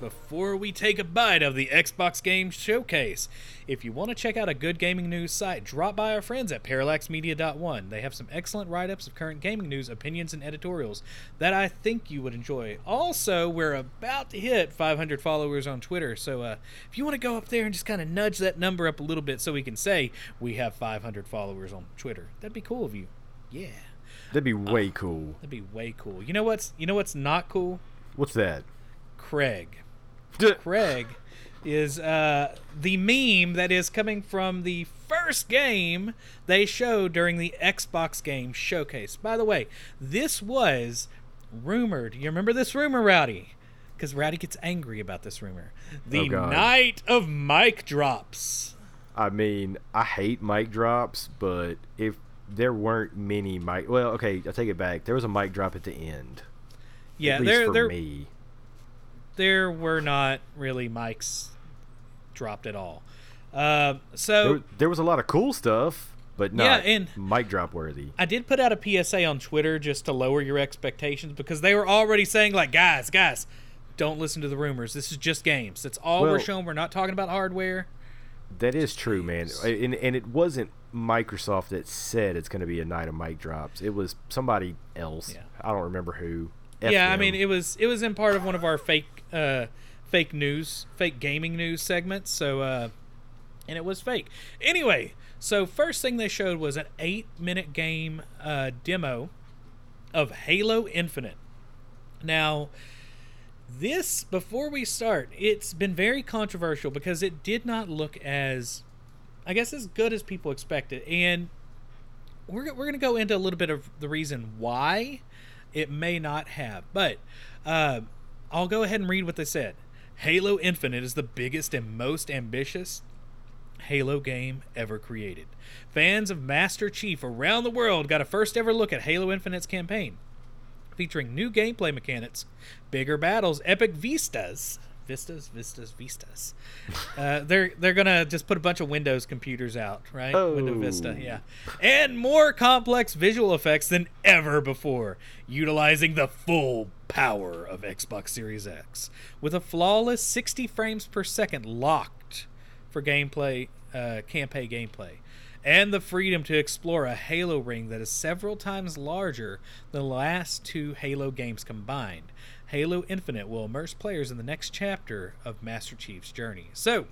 before we take a bite of the Xbox Game Showcase. If you want to check out a good gaming news site, drop by our friends at parallaxmedia.one. They have some excellent write ups of current gaming news, opinions, and editorials that I think you would enjoy. Also, we're about to hit 500 followers on Twitter, so uh, if you want to go up there and just kind of nudge that number up a little bit so we can say we have 500 followers on Twitter, that'd be cool of you. Yeah. That'd be way cool. That'd be way cool. You know what's you know what's not cool? What's that? Craig. Craig is uh, the meme that is coming from the first game they showed during the Xbox Game Showcase. By the way, this was rumored. You remember this rumor, Rowdy? Because Rowdy gets angry about this rumor. The Oh, night of mic drops. I mean, I hate mic drops, but if there weren't many mic, well, okay, I take it back. There was a mic drop at the end. Yeah, at least there for there me. There were not really mics dropped at all. Um, so There, there was a lot of cool stuff, but Yeah, not and- mic drop worthy. I did put out a PSA on Twitter just to lower your expectations because they were already saying like, guys, guys, don't listen to the rumors. This is just games. That's all we're showing. We're not talking about hardware. That is true, man. And, and it wasn't Microsoft that said it's going to be a night of mic drops. It was somebody else. Yeah. I don't remember who. F yeah, I mean it was it was in part of one of our fake uh, fake news, fake gaming news segments. So uh, and it was fake. Anyway, so first thing they showed was an eight minute game uh, demo of Halo Infinite. Now, this before we start, it's been very controversial because it did not look as, I guess, as good as people expected, and we're we're gonna go into a little bit of the reason why it may not have, but uh, I'll go ahead and read what they said. Halo Infinite is the biggest and most ambitious Halo game ever created. Fans of Master Chief around the world got a first ever look at Halo Infinite's campaign, featuring new gameplay mechanics, bigger battles, epic vistas. Vistas, vistas, vistas. Uh, they're they're gonna just put a bunch of Windows computers out, right? Window Vista, Oh. yeah, and more complex visual effects than ever before, utilizing the full power of Xbox Series X with a flawless 60 frames per second locked for gameplay, uh, campaign gameplay, and the freedom to explore a Halo ring that is several times larger than the last two Halo games combined. Halo Infinite will immerse players in the next chapter of Master Chief's journey. So,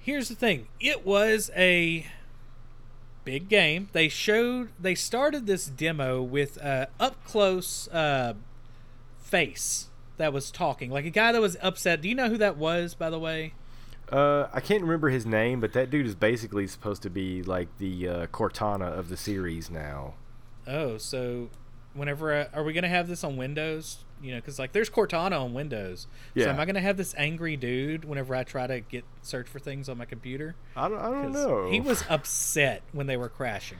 here's the thing it was a big game. They showed, they started this demo with a up close uh, face that was talking, like a guy that was upset. Do you know who that was, by the way? Uh, I can't remember his name, but that dude is basically supposed to be like the uh, Cortana of the series now. Oh, so whenever I, are we gonna have this on Windows? You know, because like there's Cortana on Windows. So Yeah. am I gonna have this angry dude whenever I try to get search for things on my computer? I don't, I don't know. He was upset when they were crashing.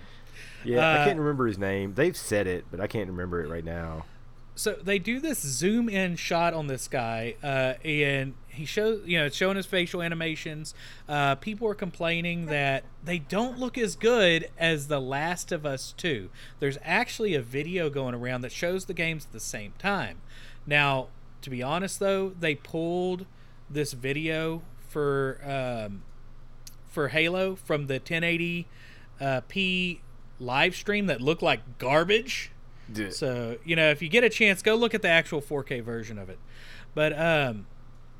Yeah, uh, I can't remember his name. They've said it, but I can't remember it right now. So they do this zoom in shot on this guy, uh, and he shows, you know, it's showing his facial animations. Uh, people are complaining that they don't look as good as The Last of Us 2. There's actually a video going around that shows the games at the same time. Now, to be honest, though, they pulled this video for um, for Halo from the 1080 uh, p live stream that looked like garbage. So you know, if you get a chance, go look at the actual 4K version of it. But um,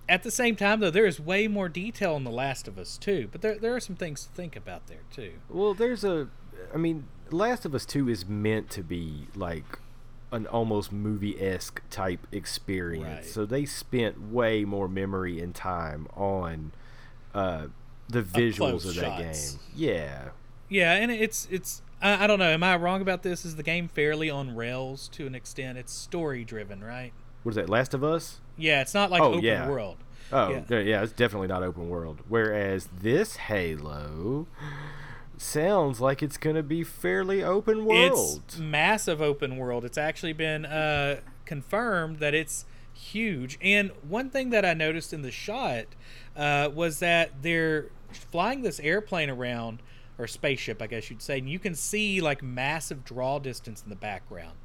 at the same time, though, there is way more detail in The Last of Us too. But there there are some things to think about there too. Well, there's a. I mean, Last of Us 2 is meant to be like an almost movie esque type experience. Right. So they spent way more memory and time on uh, the visuals of that shots. game. Yeah. Yeah, and it's it's I, I don't know. Am I wrong about this? Is the game fairly on rails to an extent? It's story driven, right? What is that? Last of Us? Yeah, it's not like Oh, open yeah. world. Oh, Yeah. yeah. yeah, it's definitely not open world. Whereas this Halo sounds like it's going to be fairly open world. It's massive open world. It's actually been uh, confirmed that it's huge. And one thing that I noticed in the shot uh, was that they're flying this airplane around, or spaceship, I guess you'd say, and you can see like massive draw distance in the background.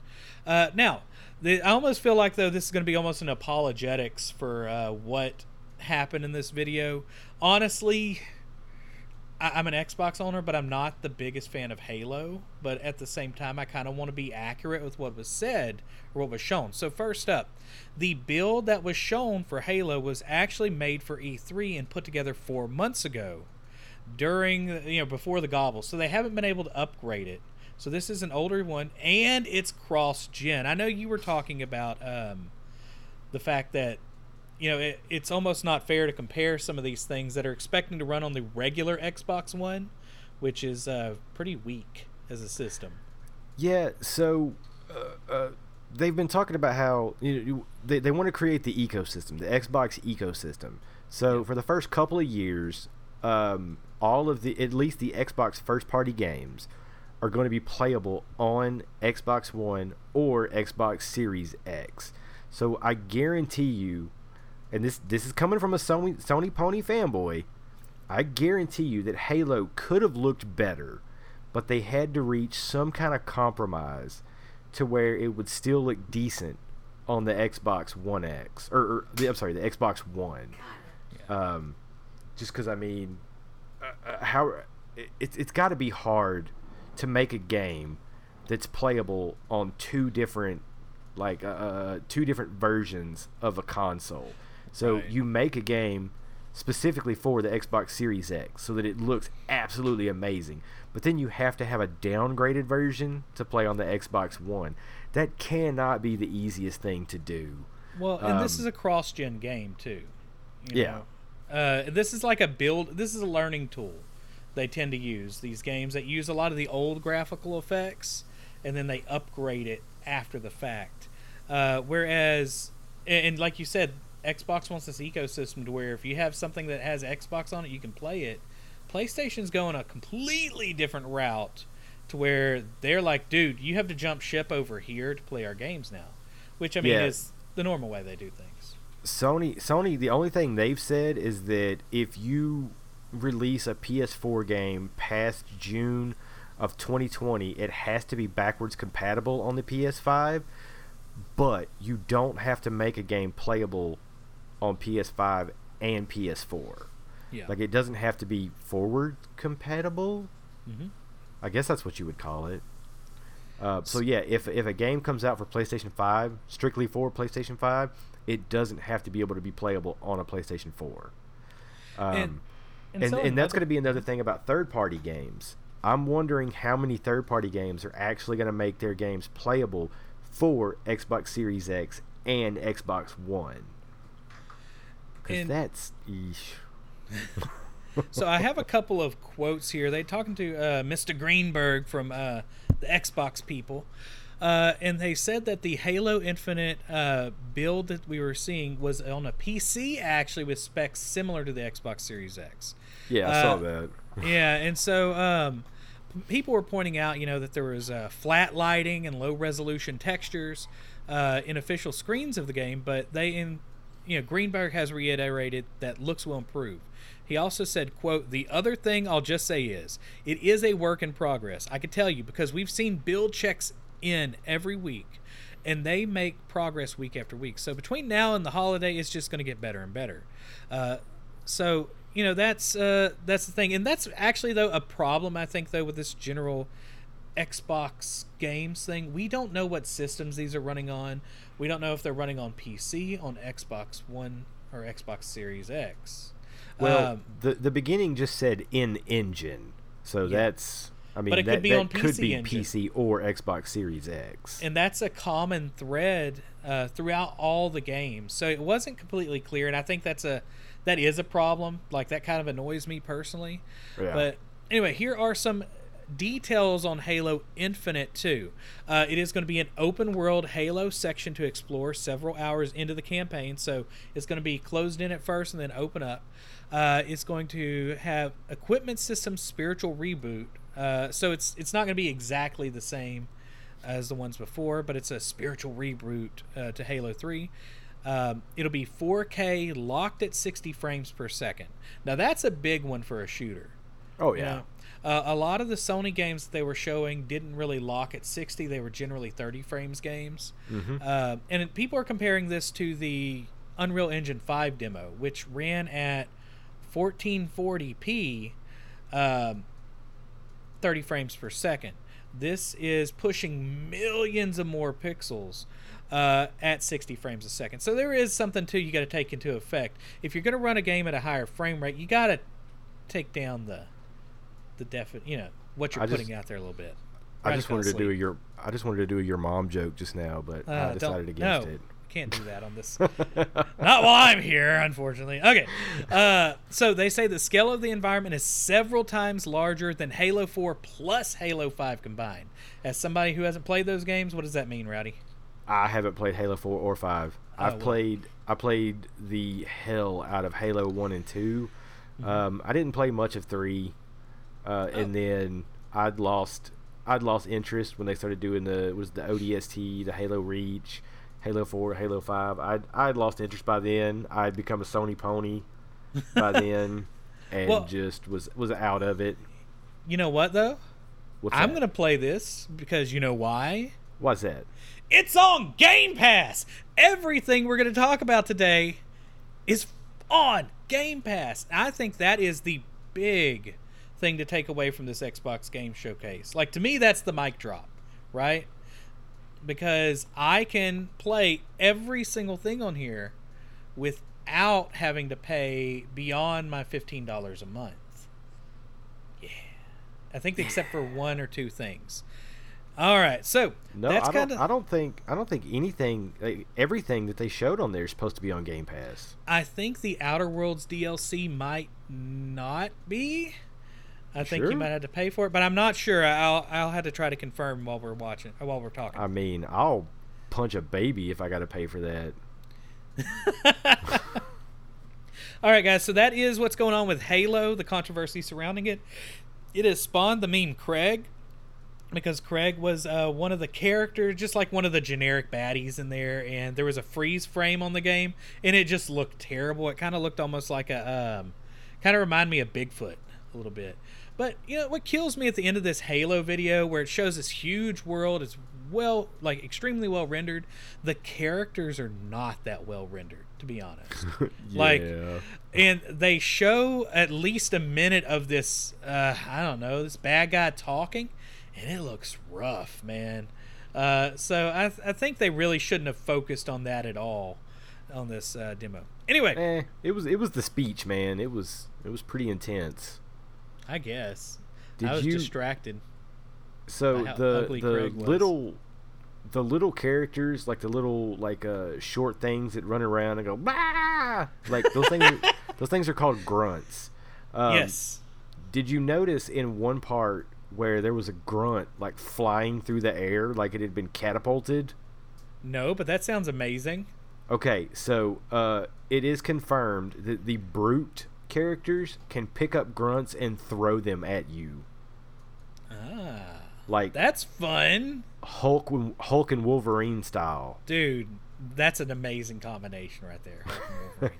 Uh, now, the, I almost feel like though this is going to be almost an apologetics for uh, what happened in this video. Honestly, I, I'm an Xbox owner, but I'm not the biggest fan of Halo. But at the same time, I kind of want to be accurate with what was said or what was shown. So first up, the build that was shown for Halo was actually made for E3 and put together four months ago, during you know before the gobble. So they haven't been able to upgrade it. So this is an older one, and it's cross-gen. I know you were talking about um, the fact that you know it, it's almost not fair to compare some of these things that are expecting to run on the regular Xbox One, which is uh, pretty weak as a system. Yeah, so uh, uh, they've been talking about how you know, they they want to create the ecosystem, the Xbox ecosystem. So for the first couple of years, um, all of the at least the Xbox first party games are going to be playable on Xbox One or Xbox Series X. So I guarantee you, and this this is coming from a Sony Sony Pony fanboy, I guarantee you that Halo could have looked better, but they had to reach some kind of compromise to where it would still look decent on the Xbox One X or, or the, I'm sorry, the Xbox One. Um, just because I mean, uh, uh, how it, it's it's got to be hard to make a game that's playable on two different like uh, uh, two different versions of a console. So Right. you make a game specifically for the Xbox Series X so that it looks absolutely amazing. But then you have to have a downgraded version to play on the Xbox One. That cannot be the easiest thing to do. Well, and this Um, is a cross-gen game too. you Yeah. know. Uh, this is like a build. This is a learning tool. They tend to use these games that use a lot of the old graphical effects, and then they upgrade it after the fact. Uh, whereas, and, and like you said, Xbox wants this ecosystem to where if you have something that has Xbox on it, you can play it. PlayStation's going a completely different route to where they're like, dude, you have to jump ship over here to play our games now, which I mean Yeah. is the normal way they do things. Sony Sony the only thing they've said is that if you release a PS4 game past June of 2020 it has to be backwards compatible on the PS5 but you don't have to make a game playable on PS5 and PS4 Yeah. like it doesn't have to be forward compatible hmm I guess that's what you would call it. Uh, so yeah, if if a game comes out for PlayStation Five, strictly for PlayStation Five, it doesn't have to be able to be playable on a PlayStation Four. Um, And- and and and, that's going to be another thing about third party games. I'm wondering how many third party games are actually going to make their games playable for Xbox Series X and Xbox One. Because that's so I have a couple of quotes here. They talking to uh, Mr. Greenberg from uh, the Xbox people, uh, and they said that the Halo Infinite uh, build that we were seeing was on a PC actually with specs similar to the Xbox Series X. yeah, I Uh, saw that. yeah, and so um, people were pointing out, you know, that there was uh, flat lighting and low resolution textures uh, in official screens of the game, but they, in you know, Greenberg has reiterated that looks will improve. He also said, "quote The other thing I'll just say is, it is a work in progress. I can tell you because we've seen build checks in every week." And they make progress week after week. So between now and the holiday, it's just going to get better and better. Uh, so you know that's uh, that's the thing, and that's actually though a problem I think though with this general Xbox games thing. We don't know what systems these are running on. We don't know if they're running on PC, on Xbox One, or Xbox Series X. Well, Um, the the beginning just said in engine, so Yeah. that's I mean But it that, could be on could PC be engine. PC or Xbox Series X. and that's a common thread uh, throughout all the games. So it wasn't completely clear, and I think that's a that is a problem. Like that kind of annoys me personally. Yeah. But anyway, here are some details on Halo Infinite 2. Uh, it is going to be an open world Halo section to explore several hours into the campaign. So it's going to be closed in at first and then open up. Uh, it's going to have equipment system spiritual reboot. Uh, so it's it's not going to be exactly the same as the ones before, but it's a spiritual reboot uh, to Halo 3. Um, it'll be 4K locked at 60 frames per second. Now that's a big one for a shooter. Oh you yeah. know? Uh, a lot of the Sony games that they were showing didn't really lock at 60. They were generally 30 frames games. hmm Uh, and it- people are comparing this to the Unreal Engine 5 demo, which ran at 1440p, um, 30 frames per second. This is pushing millions of more pixels uh, at 60 frames a second. So there is something too you got to take into effect. If you're going to run a game at a higher frame rate, you got to take down the the defi- you know what you're I just- putting out there a little bit. I Ryan's just wanted to do a your I just wanted to do a your mom joke just now, but Uh, I decided against no, it. Can't do that on this. Not while I'm here, unfortunately. Okay. Uh, so they say the scale of the environment is several times larger than Halo 4 plus Halo 5 combined. As somebody who hasn't played those games, what does that mean, Rowdy? I haven't played Halo 4 or 5. Oh, I've well. played I played the hell out of Halo 1 and 2. Mm-hmm. Um, I didn't play much of 3. Uh, Oh. and then I'd lost I'd lost interest when they started doing the was the ODST, the Halo Reach, Halo 4, Halo 5. I'd I'd lost interest by then. I'd become a Sony pony by then and Well- just was was out of it. You know what, though? What's I'm that? going to play this because you know why? What's that? It's on Game Pass. Everything we're going to talk about today is on Game Pass. I think that is the big thing to take away from this Xbox game showcase. Like to me that's the mic drop, right? Because I can play every single thing on here without having to pay beyond my $15 a month. Yeah. I think except for one or two things. All right. So, No, that's I don't. kind of I don't think. I don't think anything. Like, everything that they showed on there is supposed to be on Game Pass. I think the Outer Worlds DLC might not be. I think you might have to pay for it, but I'm not sure. I'll I'll have to try to confirm while we're watching uh, while we're talking. I mean, I'll punch a baby if I got to pay for that. All right, guys. So that is what's going on with Halo. The controversy surrounding it. It has spawned the meme Craig, because Craig was uh, one of the characters, just like one of the generic baddies in there, and there was a freeze frame on the game, and it just looked terrible. It kind of looked almost like a, um, kind of remind me of Bigfoot a little bit. But you know what kills me at the end of this Halo video, where it shows this huge world, it's well, like extremely well rendered. The characters are not that well rendered, to be honest. Like, and they show at least a minute of this uh, i don't know this bad guy talking and it looks rough man uh, so I, th- I think they really shouldn't have focused on that at all on this uh, demo anyway Eh, it was. It was the speech, man. It was. It was pretty intense. I guess Did i was you? distracted so the ugly the little. The little characters, like the little like uh short things that run around and go bah! like those things. those things are called grunts. Um, yes Did you notice in one part where there was a grunt like flying through the air, like it had been catapulted? no but that sounds amazing Okay, so uh, it is confirmed that the brute characters can pick up grunts and throw them at you, ah like that's fun Hulk, Hulk and Wolverine style. Dude, that's an amazing combination right there. Hulk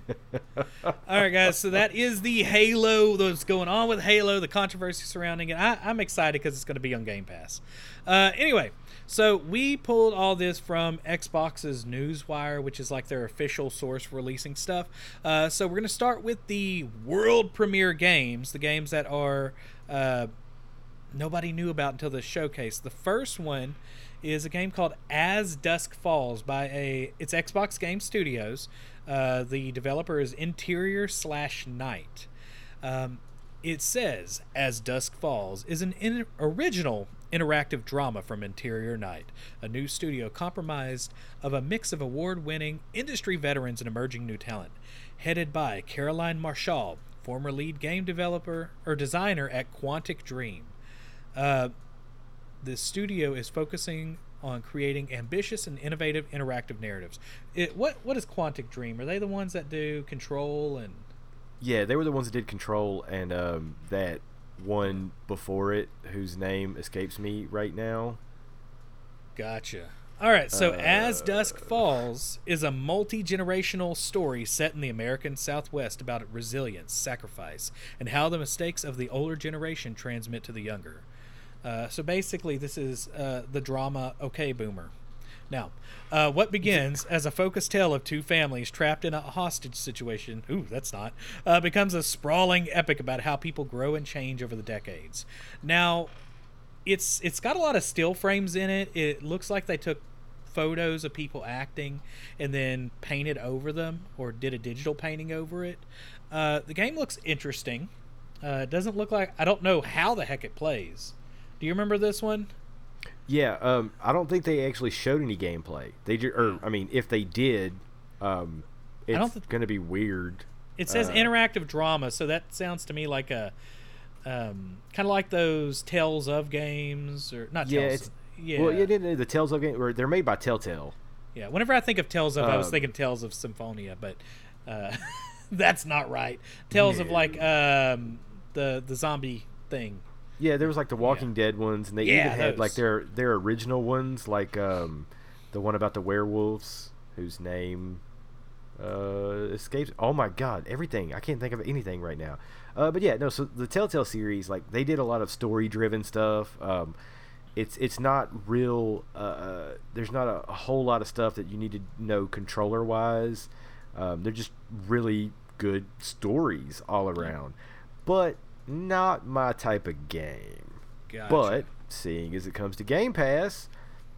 and Wolverine. All right, guys. So that is the Halo that's going on with Halo, the controversy surrounding it. I, I'm excited because it's going to be on Game Pass. Uh, anyway, so we pulled all this from Xbox's Newswire, which is like their official source for releasing stuff. Uh, so we're going to start with the world premiere games, the games that are. Uh, nobody knew about until the showcase. The first one is a game called As Dusk Falls by a it's Xbox Game Studios. Uh, the developer is Interior slash Night. Um, it says As Dusk Falls is an in- original interactive drama from Interior Night, a new studio compromised of a mix of award-winning industry veterans and emerging new talent, headed by Caroline Marshall, former lead game developer or designer at Quantic Dream. Uh, the studio is focusing on creating ambitious and innovative interactive narratives. It, what what is Quantic Dream? Are they the ones that do Control and Yeah, they were the ones that did Control and um, that one before it, whose name escapes me right now. Gotcha? All right, so Uh, As Dusk Falls is a multi generational story set in the American Southwest about resilience, sacrifice, and how the mistakes of the older generation transmit to the younger. Uh, so basically, this is uh, the drama Okay Boomer. Now, uh, what begins as a focused tale of two families trapped in a hostage situation, ooh, that's not, uh, becomes a sprawling epic about how people grow and change over the decades. Now, it's it's got a lot of still frames in it. It looks like they took photos of people acting and then painted over them or did a digital painting over it. Uh, the game looks interesting. Uh, it doesn't look like I don't know how the heck it plays. Do you remember this one? Yeah, um, I don't think they actually showed any gameplay. They ju- or I mean, if they did, um, it's th- going to be weird. It says Uh, interactive drama, so that sounds to me like a um, kind of like those Tales of games or not Yeah, Tales. it's- yeah, Well, yeah, they- they- the Tales of game, or they're made by Telltale. Yeah, whenever I think of Tales of, I was Um, thinking Tales of Symphonia, but uh, that's not right. Tales of like um, the the zombie thing. Yeah, there was like the Walking Dead ones, and they Yeah, even had like their their original ones, like um, the one about the werewolves, whose name uh, escapes. Oh my god, everything! I can't think of anything right now. Uh, but yeah, no. So the Telltale series, like they did a lot of story driven stuff. Um, it's it's not real. Uh, uh, there's not a, a whole lot of stuff that you need to know controller wise. Um, they're just really good stories all around, but not my type of game. Gotcha. But seeing as it comes to Game Pass,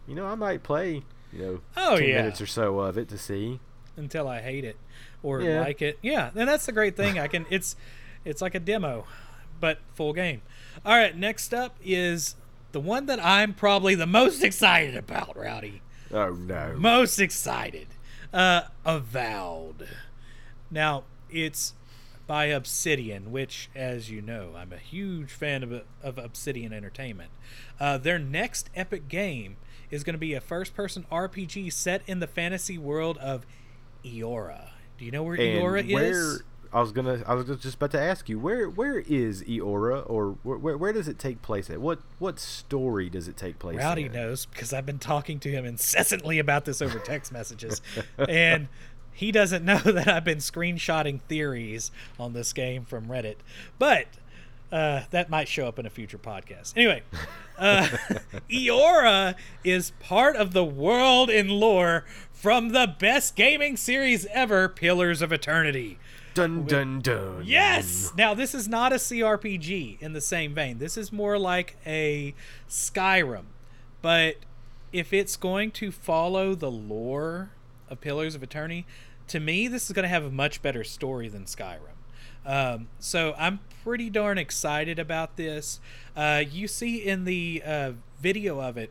you know, I might play, you know, Oh, 10 yeah. minutes or so of it to see. until I hate it or Yeah. like it. Yeah, and that's the great thing. I can it's it's like a demo, but full game. All right, next up is the one that I'm probably the most excited about, Rowdy. Oh no. Most excited. Uh Avowed. Now, it's by Obsidian, which, as you know, I'm a huge fan of, of Obsidian Entertainment. Uh, their next epic game is going to be a first person RPG set in the fantasy world of Eora. Do you know where and Eora where is? I was gonna, I was just about to ask you where, where is Eora, or where, where, where does it take place at? What, what story does it take place? Rowdy in? knows because I've been talking to him incessantly about this over text messages. and he doesn't know that I've been screenshotting theories on this game from Reddit. But uh, that might show up in a future podcast. Anyway, uh, Eora is part of the world in lore from the best gaming series ever, Pillars of Eternity. Dun dun dun. Yes. Now this is not a CRPG in the same vein. This is more like a Skyrim. But if it's going to follow the lore of Pillars of Eternity, to me this is going to have a much better story than Skyrim. Um, so I'm pretty darn excited about this. Uh, you see in the uh, video of it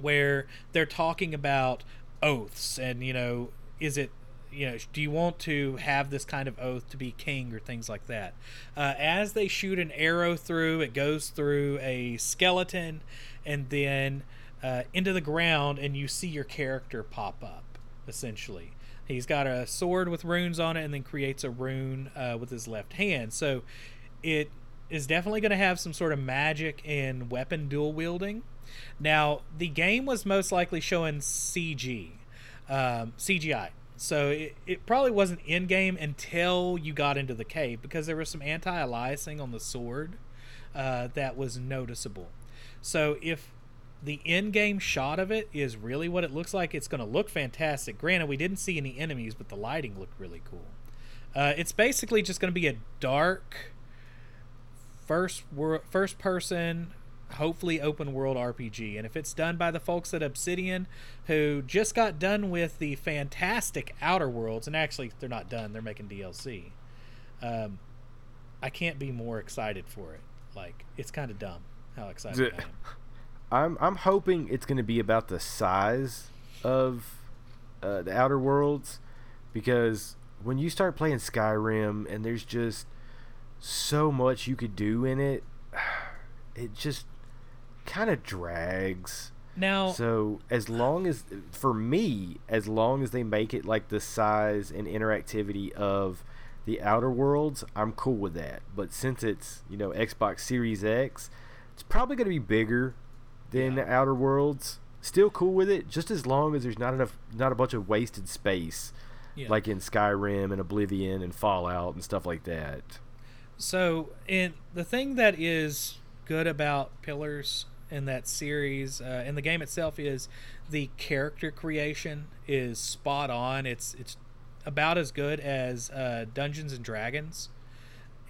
where they're talking about oaths and you know is it you know do you want to have this kind of oath to be king or things like that uh, as they shoot an arrow through it goes through a skeleton and then uh, into the ground and you see your character pop up essentially he's got a sword with runes on it and then creates a rune uh, with his left hand so it is definitely going to have some sort of magic and weapon dual wielding now, the game was most likely showing CG, um, CGI. So it, it probably wasn't in game until you got into the cave because there was some anti aliasing on the sword uh, that was noticeable. So if the in game shot of it is really what it looks like, it's going to look fantastic. Granted, we didn't see any enemies, but the lighting looked really cool. Uh, it's basically just going to be a dark first wor- first person hopefully open world RPG. And if it's done by the folks at Obsidian, who just got done with the fantastic Outer Worlds, and actually they're not done; they're making DLC. Um, I can't be more excited for it. Like it's kind of dumb how excited I am. I'm I'm hoping it's going to be about the size of uh, the Outer Worlds, because when you start playing Skyrim and there's just so much you could do in it, it just kind of drags. Now, So as long as for me, as long as they make it like the size and interactivity of the Outer Worlds, I'm cool with that. But since it's you know Xbox Series X, it's probably going to be bigger than Yeah. Outer Worlds. still cool with it, just as long as there's not enough, not a bunch of wasted space, Yeah. like in Skyrim and Oblivion and Fallout and stuff like that. So, and the thing that is good about Pillars in that series uh, and the game itself is the character creation is spot on. It's it's about as good as uh, Dungeons and Dragons.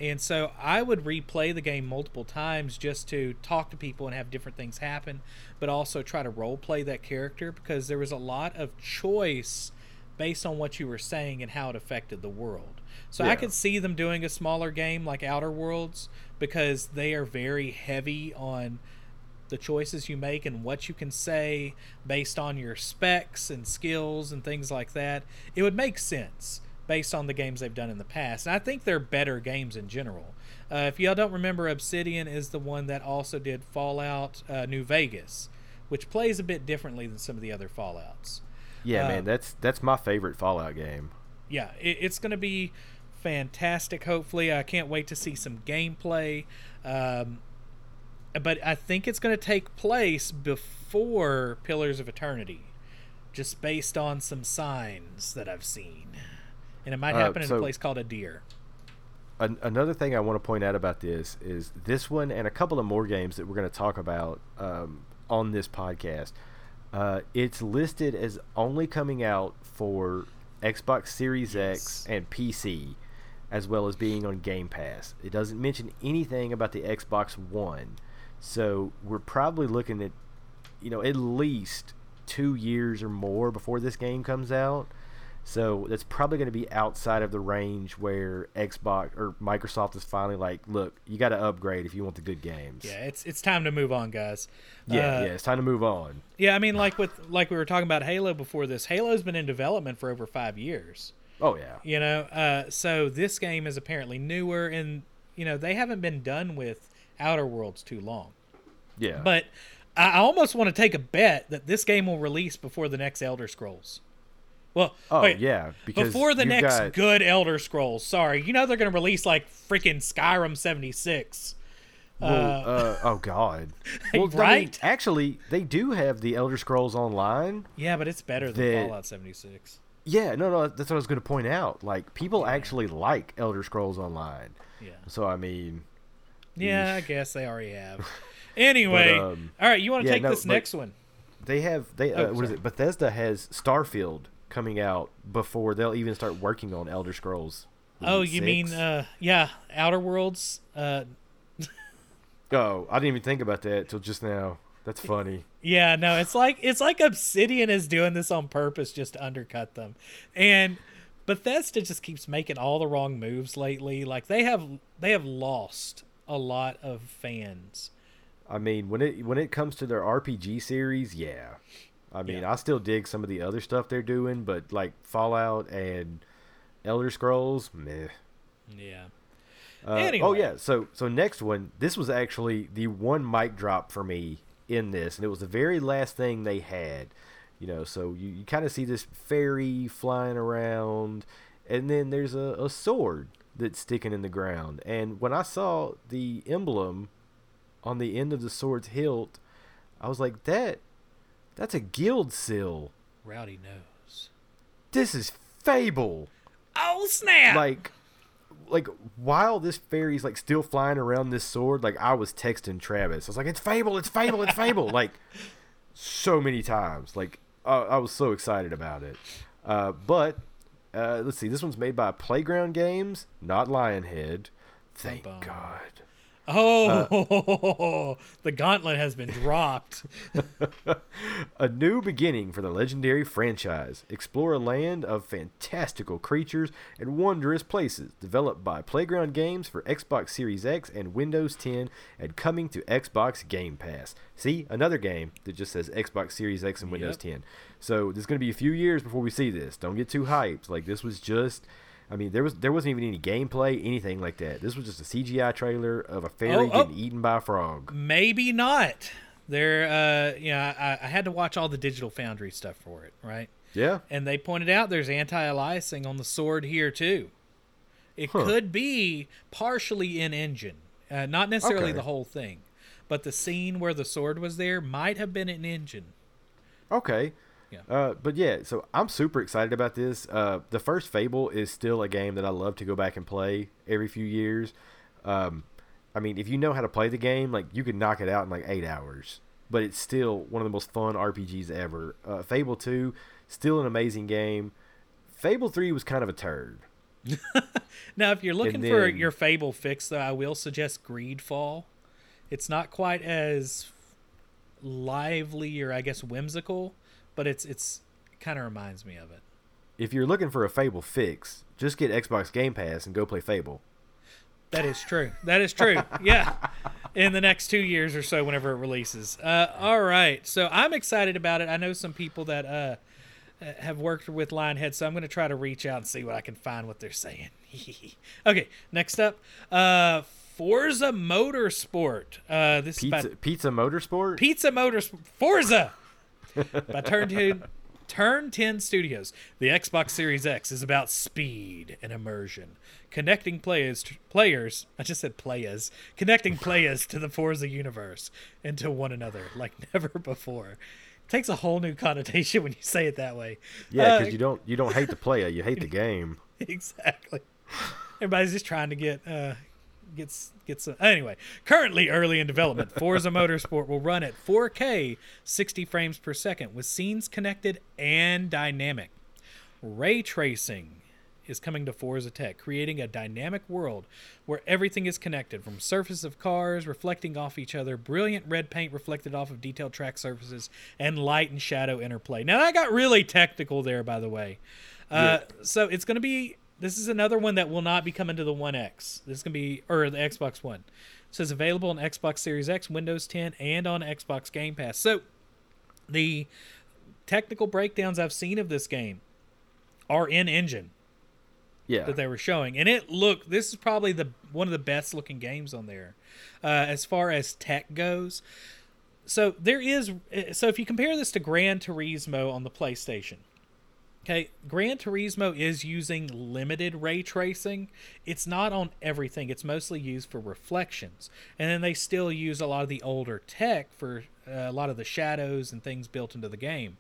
And so I would replay the game multiple times just to talk to people and have different things happen, but also try to role play that character because there was a lot of choice based on what you were saying and how it affected the world. So I could see them doing a smaller game like Outer Worlds because they are very heavy on the choices you make and what you can say based on your specs and skills and things like that. It would make sense based on the games they've done in the past. And I think they're better games in general. Uh, if y'all don't remember, Obsidian is the one that also did Fallout uh, New Vegas, which plays a bit differently than some of the other Fallouts. Yeah, man, that's that's my favorite Fallout game. yeah, it, it's going to be fantastic. Hopefully, I can't wait to see some gameplay. Um, but I think it's going to take place before Pillars of Eternity, just based on some signs that I've seen, and it might Uh, happen in a place called Aedyr. An- another thing I want to point out about this is this one and a couple of more games that we're going to talk about um, on this podcast. Uh, it's listed as only coming out for Xbox Series X and PC, as well as being on Game Pass. It doesn't mention anything about the Xbox One, so we're probably looking at, you know, at least two years or more before this game comes out. So that's probably going to be outside of the range where Xbox or Microsoft is finally like, look, you got to upgrade if you want the good games. Yeah, it's it's time to move on, guys. yeah, Uh, yeah. It's time to move on. yeah. I mean, like with like we were talking about Halo before this. Halo's been in development for over five years. Oh yeah, you know uh, so this game is apparently newer and you know they haven't been done with outer worlds too long yeah. but i I almost want to take a bet that this game will release before the next elder scrolls well oh wait, yeah, because before the next got- good elder scrolls sorry you know they're going to release like freaking skyrim 76 Well, uh, oh god. Well, Right? actually, they do have the Elder Scrolls Online. yeah but it's better than The- fallout 76 Yeah, no, no, that's what I was going to point out. Like, people actually like Elder Scrolls Online. yeah So I mean, yeah i guess they already have anyway um, all right you want to yeah, take no, this next one they have they uh, Oh, what is sorry. it? Bethesda has Starfield coming out before they'll even start working on Elder Scrolls. Oh, you mean uh yeah, Outer Worlds uh Oh, I didn't even think about that till just now. That's funny. yeah, no, it's like it's like Obsidian is doing this on purpose just to undercut them. And Bethesda just keeps making all the wrong moves lately. Like they have they have lost a lot of fans. I mean, when it when it comes to their RPG series, yeah. I mean, Yeah. I still dig some of the other stuff they're doing, but like Fallout and Elder Scrolls, meh. Yeah. Uh, Oh yeah, so so next one, this was actually the one mic drop for me in this, and it was the very last thing they had. You know, so you, you kind of see this fairy flying around, and then there's a, a sword that's sticking in the ground. And when I saw the emblem on the end of the sword's hilt, I was like, that that's a guild seal. Rowdy knows. This is Fable. Oh snap! like like while this fairy's like still flying around this sword like i was texting travis i was like it's fable it's fable it's fable like so many times like uh, i was so excited about it uh, but uh, let's see this one's made by playground games not lionhead thank Bum, god oh, the gauntlet has been dropped. a new beginning for the legendary franchise. Explore a land of fantastical creatures and wondrous places. Developed by Playground Games for Xbox Series X and Windows 10 and coming to Xbox Game Pass. See, another game that just says Xbox Series X and Windows Yep. 10. So there's going to be a few years before we see this. Don't get too hyped. Like this was just I mean, there was there wasn't even any gameplay, anything like that. This was just a CGI trailer of a fairy Oh, oh. getting eaten by a frog. Maybe not. There, uh, you know, I, I had to watch all the Digital Foundry stuff for it, right? Yeah. And they pointed out there's anti-aliasing on the sword here too. It Huh. could be partially in engine, uh, not necessarily Okay. the whole thing, but the scene where the sword was there might have been in engine. Okay. Yeah. Uh, but yeah, so I'm super excited about this. Uh, the first Fable is still a game that I love to go back and play every few years. Um, I mean, if you know how to play the game, like you could knock it out in like eight hours. But it's still one of the most fun RPGs ever. Uh, Fable Two, still an amazing game. Fable Three was kind of a turd. Now, if you're looking for your Fable fix, though, I will suggest Greedfall. It's not quite as lively or I guess whimsical, but it's it's kind of reminds me of it. If you're looking for a Fable fix, just get Xbox Game Pass and go play Fable. That is true. That is true. Yeah. In the next two years or so, whenever it releases. Uh, all right. So I'm excited about it. I know some people that uh, uh, have worked with Lionhead, so I'm going to try to reach out and see what I can find what they're saying. okay. Next up, uh, Forza Motorsport. Uh, this is Pizza about Pizza Motorsport. Pizza Motorsport. Forza. By Turn 10, Turn 10 Studios. The Xbox Series X is about speed and immersion, connecting players players, I just said players, connecting players to the Forza universe and to one another like never before. takes a whole new connotation when you say it that way. yeah, Uh, because you don't you don't hate the player, you hate the game. exactly. Everybody's just trying to get uh gets gets some anyway. Currently early in development, Forza Motorsport will run at 4K 60 frames per second with scenes connected and dynamic. Ray tracing is coming to Forza Tech, creating a dynamic world where everything is connected from surface of cars reflecting off each other, brilliant red paint reflected off of detailed track surfaces, and light and shadow interplay. Now, I got really technical there, by the way. Uh, So it's going to be. This is another one that will not be coming to the One X. This to be or the Xbox One. It says available on Xbox Series X, Windows 10, and on Xbox Game Pass. So the technical breakdowns I've seen of this game are in engine Yeah. that they were showing, and it looked. This is probably the one of the best looking games on there, uh, as far as tech goes. So there is. So if you compare this to Gran Turismo on the PlayStation, okay, Gran Turismo is using limited ray tracing. It's not on everything. It's mostly used for reflections, and then they still use a lot of the older tech for uh, a lot of the shadows and things built into the game.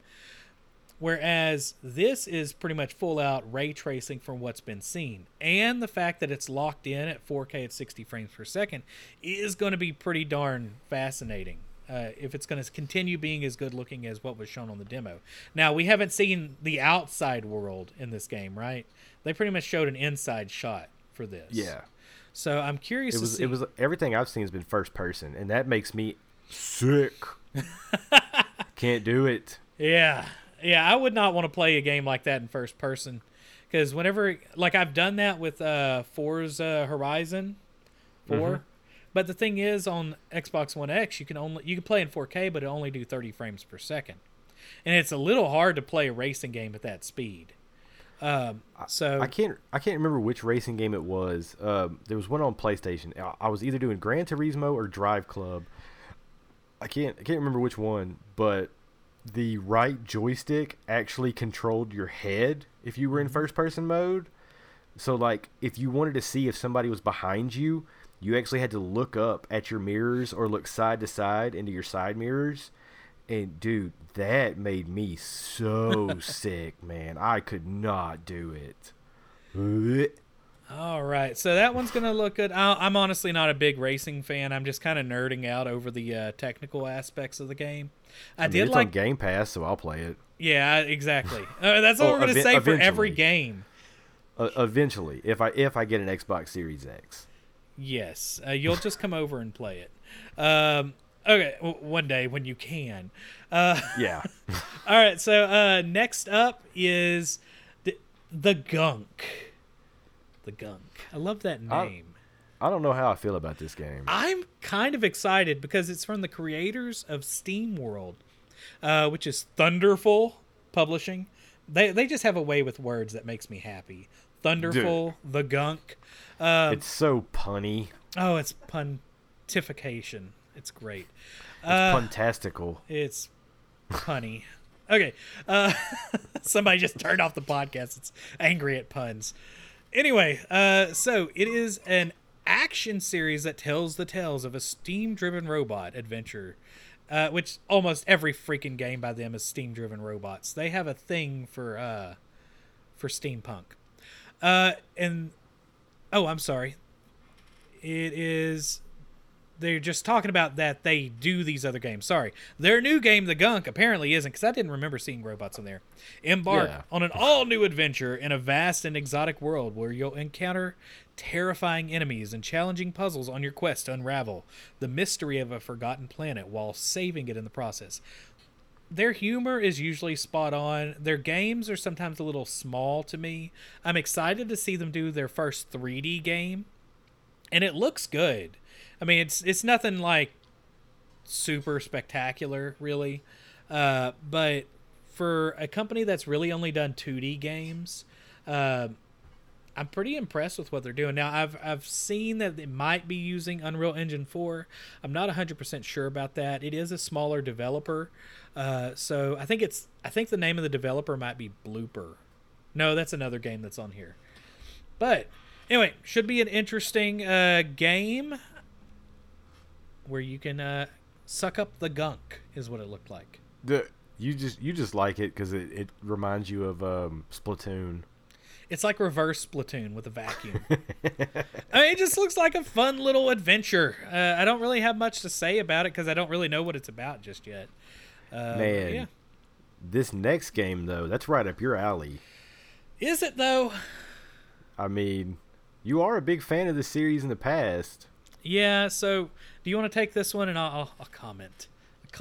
Whereas this is pretty much full out ray tracing from what's been seen. And the fact that it's locked in at 4K at 60 frames per second is going to be pretty darn fascinating. Uh, if it's going to continue being as good looking as what was shown on the demo. Now, we haven't seen the outside world in this game, right? They pretty much showed an inside shot for this. yeah. So I'm curious It was it was everything I've seen has been first person, and that makes me sick. Can't do it. Yeah, yeah, I would not want to play a game like that in first person because whenever, like, I've done that with uh, Forza Horizon 4 but the thing is, on Xbox One X, you can only you can play in 4K, but it only do 30 frames per second, and it's a little hard to play a racing game at that speed. Um, so I can't I can't remember which racing game it was. Um, there was one on PlayStation. I, I was either doing Gran Turismo or Drive Club. I can't I can't remember which one, but the right joystick actually controlled your head if you were in first person mode. So like if you wanted to see if somebody was behind you, you actually had to look up at your mirrors or look side to side into your side mirrors. And dude, that made me so sick, man. I could not do it. All right, so that one's gonna look good. I, I'm honestly not a big racing fan. I'm just kind of nerding out over the uh, technical aspects of the game. I, I mean, did it's like, Game Pass, so I'll play it. yeah, exactly. Uh, that's what Oh, we're gonna ev- say for every game. Uh, eventually, if I if I get an Xbox Series X. Yes, uh, you'll just come over and play it. Um, okay, w- one day when you can. Uh, Yeah. all right, so uh, next up is the, the Gunk. The Gunk. I love that I- name. I don't know how I feel about this game. I'm kind of excited because it's from the creators of Steam World, uh, which is Thunderful Publishing. They they just have a way with words that makes me happy. Thunderful, the Gunk. Um, it's so punny. oh, it's pontification. It's great. It's Uh, puntastical. It's punny. Okay. Uh, somebody just turned off the podcast. It's angry at puns. Anyway, uh, so it is an action series that tells the tales of a steam-driven robot adventure. Uh, which almost every freaking game by them is steam-driven robots. They have a thing for uh, for steampunk. Uh, and oh, I'm sorry. It is they're just talking about that they do these other games. Sorry. Their new game, The Gunk, apparently isn't, because I didn't remember seeing robots in there. Embark Yeah. on an all new adventure in a vast and exotic world where you'll encounter terrifying enemies and challenging puzzles on your quest to unravel the mystery of a forgotten planet while saving it in the process. Their humor is usually spot on. Their games are sometimes a little small to me. I'm excited to see them do their first 3D game and it looks good. I mean, it's it's nothing like super spectacular, really, uh, but for a company that's really only done 2D games, uh, I'm pretty impressed with what they're doing. Now, I've I've seen that it might be using Unreal Engine 4. I'm not 100% sure about that. It is a smaller developer, uh, so I think it's I think the name of the developer might be Bloober. No, that's another game that's on here. But anyway, should be an interesting uh, game where you can uh, suck up the gunk, is what it looked like. The you just you just like it because it, it reminds you of um, Splatoon. It's like reverse Splatoon with a vacuum. I mean, it just looks like a fun little adventure. Uh, I don't really have much to say about it because I don't really know what it's about just yet. Uh, Man, yeah. this next game though, that's right up your alley. Is it though? I mean, you are a big fan of the series in the past. Yeah. So, do you want to take this one and I'll, I'll, I'll comment?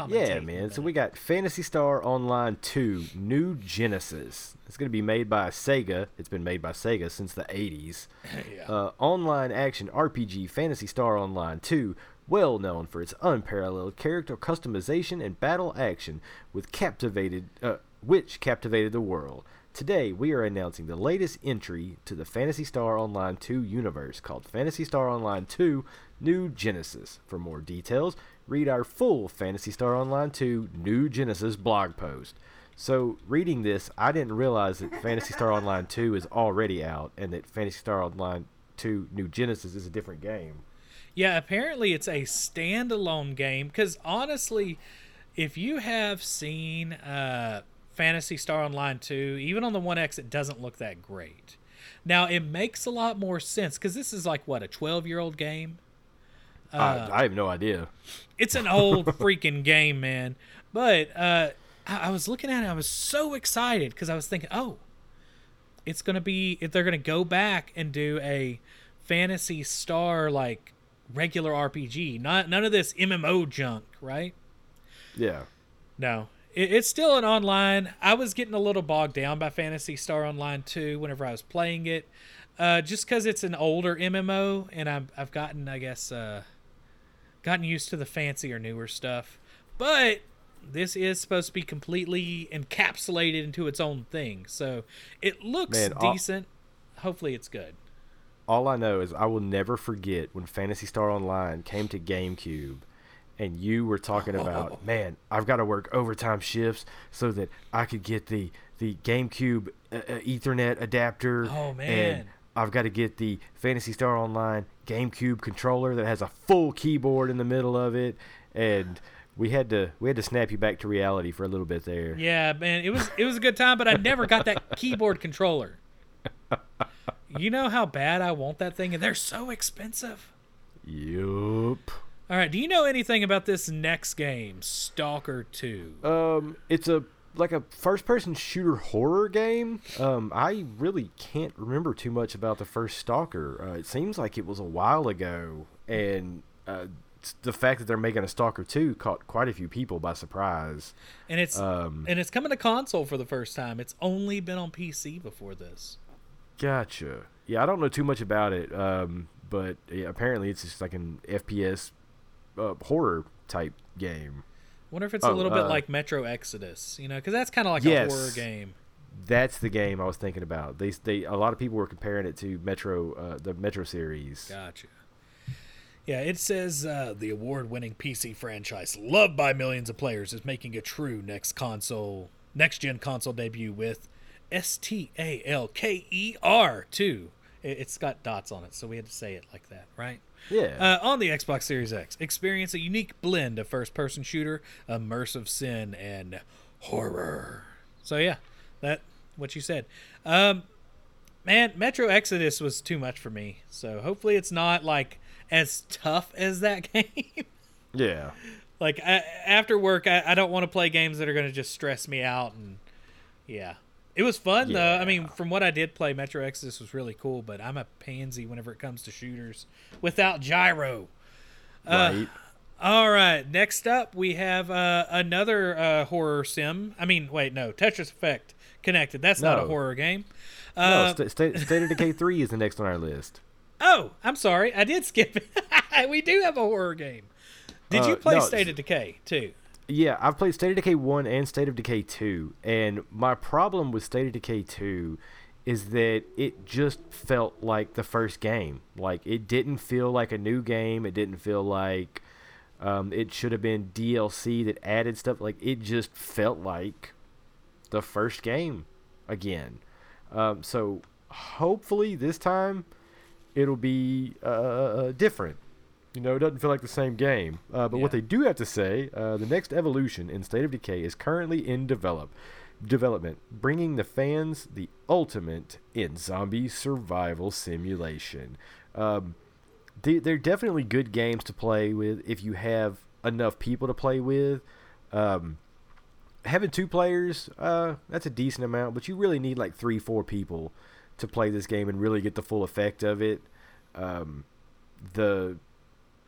Yeah, man. So we got Phantasy Star Online 2 New Genesis. It's going to be made by Sega. It's been made by Sega since the 80s. yeah. Uh, online action RPG Phantasy Star Online 2, well known for its unparalleled character customization and battle action, with captivated, uh, which captivated the world. Today, we are announcing the latest entry to the Phantasy Star Online 2 universe called Phantasy Star Online 2 New Genesis. For more details, read our full Phantasy Star Online 2 New Genesis blog post. So, reading this, I didn't realize that Phantasy Star Online 2 is already out and that Phantasy Star Online 2 New Genesis is a different game. Yeah, apparently it's a standalone game because honestly, if you have seen uh, Phantasy Star Online 2, even on the 1X, it doesn't look that great. Now, it makes a lot more sense because this is like, what, a 12 year old game? Uh, I, I have no idea. It's an old freaking game, man. But uh, I, I was looking at it, I was so excited because I was thinking, oh, it's gonna be if they're gonna go back and do a Phantasy Star like regular RPG, not none of this MMO junk, right? Yeah. No, it, it's still an online. I was getting a little bogged down by Phantasy Star Online 2 whenever I was playing it, uh, just because it's an older MMO, and I've I've gotten I guess uh, gotten used to the fancier newer stuff. But this is supposed to be completely encapsulated into its own thing, so it looks Man, all- decent. Hopefully, it's good. All I know is I will never forget when Phantasy Star Online came to GameCube and you were talking about, man, I've got to work overtime shifts so that I could get the the GameCube uh, uh, Ethernet adapter. Oh, man! And. I've got to get the Phantasy Star Online GameCube controller that has a full keyboard in the middle of it, and we had to we had to snap you back to reality for a little bit there. Yeah, man, it was it was a good time, but I never got that keyboard controller. You know how bad I want that thing, and they're so expensive. Yup. All right, do you know anything about this next game, Stalker Two? Um, it's a like a first-person shooter horror game. Um, I really can't remember too much about the first Stalker. Uh, it seems like it was a while ago, and uh, the fact that they're making a Stalker two caught quite a few people by surprise. And it's Um, and it's coming to console for the first time. It's only been on PC before this. Gotcha. Yeah, I don't know too much about it, um, but yeah, apparently it's just like an FPS uh, horror type game. Wonder if it's a Oh, little bit uh, like Metro Exodus, you know, because that's kind of like Yes. a horror game. That's the game I was thinking about. They, they, a lot of people were comparing it to Metro, uh, the Metro series. Gotcha. Yeah, it says uh, the award-winning PC franchise, loved by millions of players, is making a true next console, next-gen console debut with S T A L K E R two, it's got dots on it, so we had to say it like that, right? Yeah. Uh, on the Xbox Series X, experience a unique blend of first-person shooter, immersive sim, and horror. So yeah, that what you said. Um, man, Metro Exodus was too much for me. So hopefully it's not like as tough as that game. yeah. like I, after work, I, I don't want to play games that are going to just stress me out. And yeah, it was fun though. I mean, from what I did play, Metro Exodus was really cool. But I'm a pansy whenever it comes to shooters without gyro. Uh, Right. All right, next up we have uh, another uh, horror sim. I mean, wait, no, Tetris Effect connected. That's not a horror game. no, Uh, Sta State, of Decay 3 is the next on our list. oh, I'm sorry, I did skip it. we do have a horror game. Did you Uh, play no, State of Decay too? Yeah, I've played State of Decay 1 and State of Decay 2, and my problem with State of Decay 2 is that it just felt like the first game. Like, it didn't feel like a new game. It didn't feel like um, it should have been DLC that added stuff. Like, it just felt like the first game again. Um, so, hopefully, this time it'll be uh, different. You know, it doesn't feel like the same game. Uh, but what they do have to say, uh, the next evolution in State of Decay is currently in develop development, bringing the fans the ultimate in zombie survival simulation. Um, they, they're definitely good games to play with if you have enough people to play with. Um, having two players, uh, that's a decent amount, but you really need like three, four people to play this game and really get the full effect of it. Um, the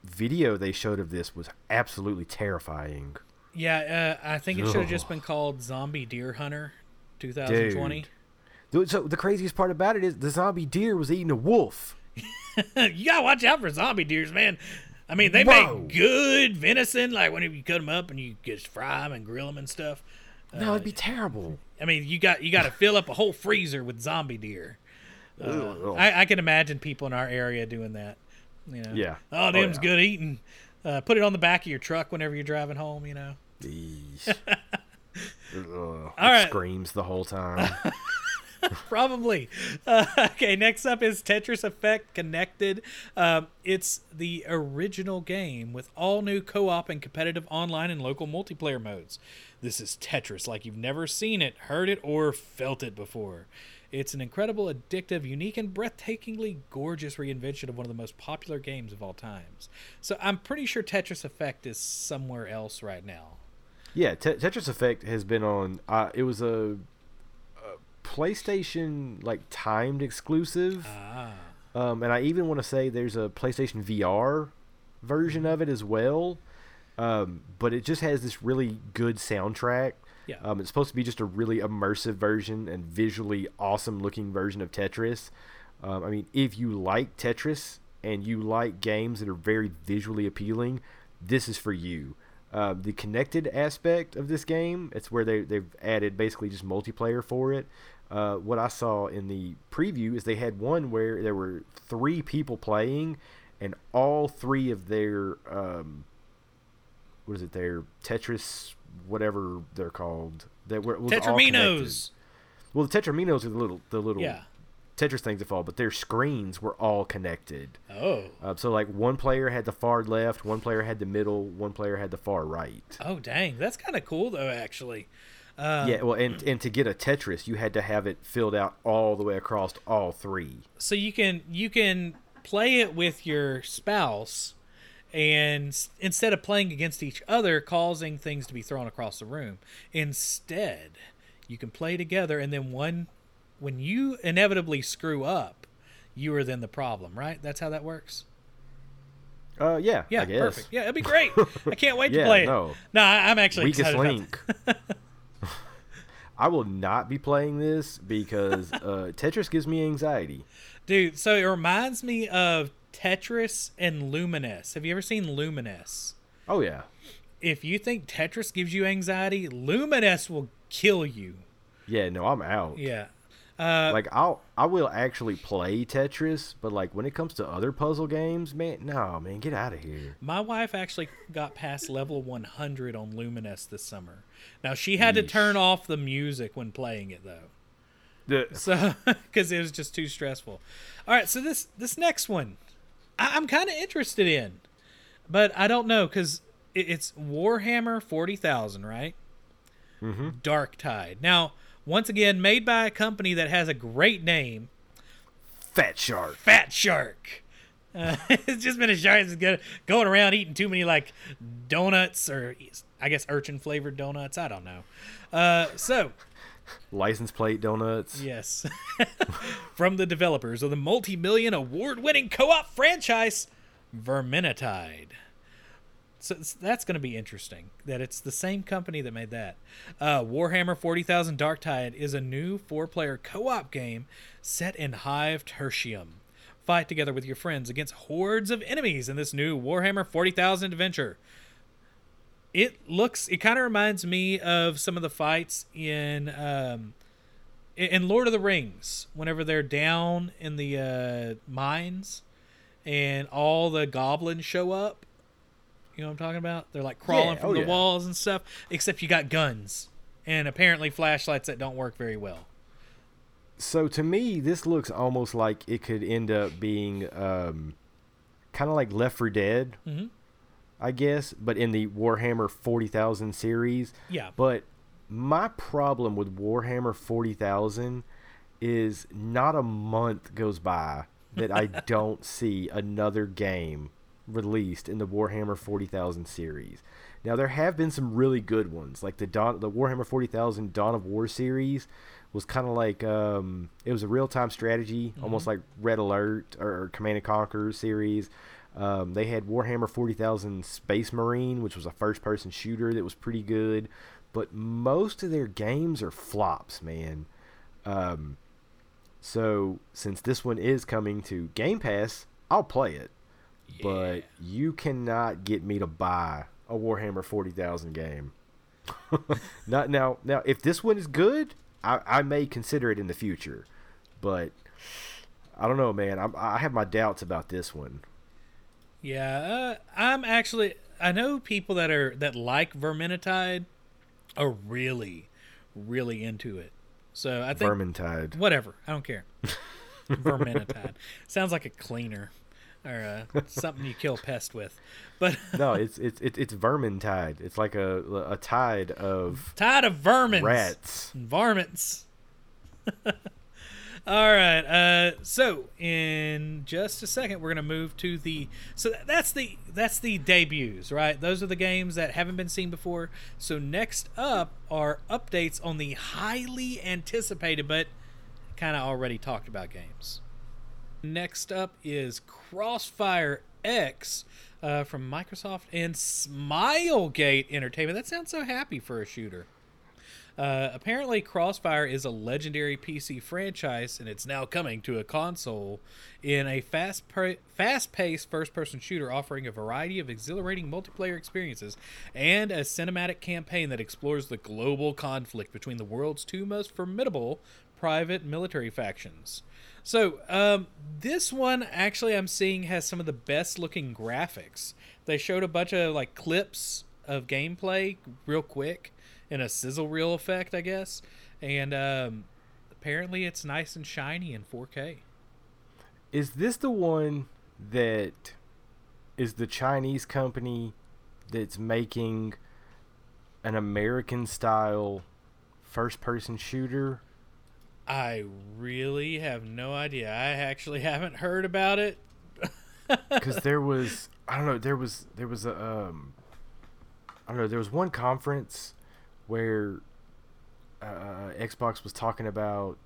video they showed of this was absolutely terrifying. Yeah, uh, I think it should have just been called Zombie Deer Hunter 2020. Dude, So the craziest part about it is the zombie deer was eating a wolf. you gotta watch out for zombie deers, man. I mean, they Whoa. make good venison, like when you cut them up and you just fry them and grill them and stuff. No, it'd be terrible. I mean, you got you got to fill up a whole freezer with zombie deer. Ugh. I, I can imagine people in our area doing that. You know, Yeah. Oh, Oh, them's yeah. good eating. Uh, put it on the back of your truck whenever you're driving home. You know. Ugh, All right. screams the whole time. Probably. Uh, okay, next up is Tetris Effect Connected. Um, it's the original game with all new co op and competitive online and local multiplayer modes. This is Tetris like you've never seen it, heard it, or felt it before. It's an incredible, addictive, unique, and breathtakingly gorgeous reinvention of one of the most popular games of all times. So I'm pretty sure Tetris Effect is somewhere else right now. yeah, Te- Tetris Effect has been on. Uh, it was a, a PlayStation like timed exclusive. Ah. Um, and I even want to say there's a PlayStation VR version of it as well. Um, but it just has this really good soundtrack. Yeah. Um, it's supposed to be just a really immersive version and visually awesome looking version of Tetris. Um, I mean, if you like Tetris and you like games that are very visually appealing, this is for you. Uh, the connected aspect of this game, it's where they, they've added basically just multiplayer for it. Uh, what I saw in the preview is they had one where there were three people playing, and all three of their um, what is it? Their Tetris, whatever they're called, that were was all connected. Tetriminos. Well, the Tetriminos are the little the little Yeah. Tetris things that fall, but their screens were all connected. Oh. Uh, so like one player had the far left, one player had the middle, one player had the far right. Oh, dang. That's kind of cool, though, actually. Um, yeah, well, and and to get a Tetris, you had to have it filled out all the way across all three. so you can you can play it with your spouse and instead of playing against each other causing things to be thrown across the room instead you can play together and then one when you inevitably screw up you are then the problem right that's how that works Uh, yeah, yeah I guess. perfect yeah it'd be great i can't wait to Yeah, play it no. no i'm actually Weakest excited about link. I will not be playing this because uh, Tetris gives me anxiety. dude so it reminds me of tetris and Lumines have you ever seen Lumines Oh yeah, if you think Tetris gives you anxiety, Lumines will kill you. yeah. No, I'm out. Yeah. Uh, Like I'll I will actually play Tetris, but like when it comes to other puzzle games, man, no, man, get out of here. my wife actually got past level 100 on Lumines this summer. Now she had to turn off the music when playing it though. The- So because it was just too stressful. All right, so this this next one, I, I'm kind of interested in, but I don't know because it, it's Warhammer forty thousand, right? mm-hmm. Dark Tide. Now, once again, made by a company that has a great name, Fat Shark. Fat Shark. Uh, it's just been a shark that's going around eating too many like donuts or I guess urchin flavored donuts. I don't know. Uh, so License plate donuts. yes, from the developers of the multi-million award-winning co-op franchise Vermintide. So that's going to be interesting that it's the same company that made that. Uh, Warhammer 40,000 Darktide is a new four-player co-op game set in Hive Tertium. Fight together with your friends against hordes of enemies in this new Warhammer 40,000 adventure. It looks. It kind of reminds me of some of the fights in um, in- Lord of the Rings. Whenever they're down in the uh, mines, and all the goblins show up. You know what I'm talking about? They're like crawling Yeah, from oh the yeah. walls and stuff. Except you got guns and apparently flashlights that don't work very well. So to me, this looks almost like it could end up being um, kind of like Left 4 Dead, Mhm. I guess, but in the Warhammer 40,000 series. Yeah. But my problem with Warhammer 40,000 is not a month goes by that I don't see another game released in the Warhammer 40,000 series. Now there have been some really good ones, like the Dawn, the Warhammer 40,000 Dawn of War series was kind of like um, it was a real time strategy, almost like Red Alert or, or Command and Conquer series. Um, they had Warhammer 40,000 Space Marine, which was a first person shooter that was pretty good, but most of their games are flops, man. Um, so since this one is coming to Game Pass, I'll play it. But you cannot get me to buy a Warhammer 40,000 game. Not now. Now, if this one is good, I, I may consider it in the future. But I don't know, man. I'm, I have my doubts about this one. Yeah, uh, I'm actually. I know people that are that like Vermintide are really, really into it. So I think Vermintide. whatever. I don't care. Vermintide sounds like a cleaner or uh, something you kill pests with. But No, it's it's it's it's Vermintide. It's like a a tide of tide of vermin, rats. varmints. All right. Uh, so in just a second, we're gonna move to the. So that's the that's the debuts, right? Those are the games that haven't been seen before. So next up are updates on the highly anticipated but kind of already talked about games. Next up is Crossfire X uh, from Microsoft and Smilegate Entertainment. That sounds so happy for a shooter. Uh, apparently, Crossfire is a legendary PC franchise, and it's now coming to a console in a fast, pra- fast-paced first-person shooter, offering a variety of exhilarating multiplayer experiences and a cinematic campaign that explores the global conflict between the world's two most formidable private military factions. So, um, this one actually I'm seeing has some of the best-looking graphics. They showed a bunch of like clips of gameplay real quick in a sizzle reel effect, I guess. And um, apparently, it's nice and shiny in 4K. Is this the one that is the Chinese company that's making an American style first person shooter? I really have no idea. I actually haven't heard about it. Because there was, I don't know, there was there was a, um, I don't know, there was one conference where uh, Xbox was talking about.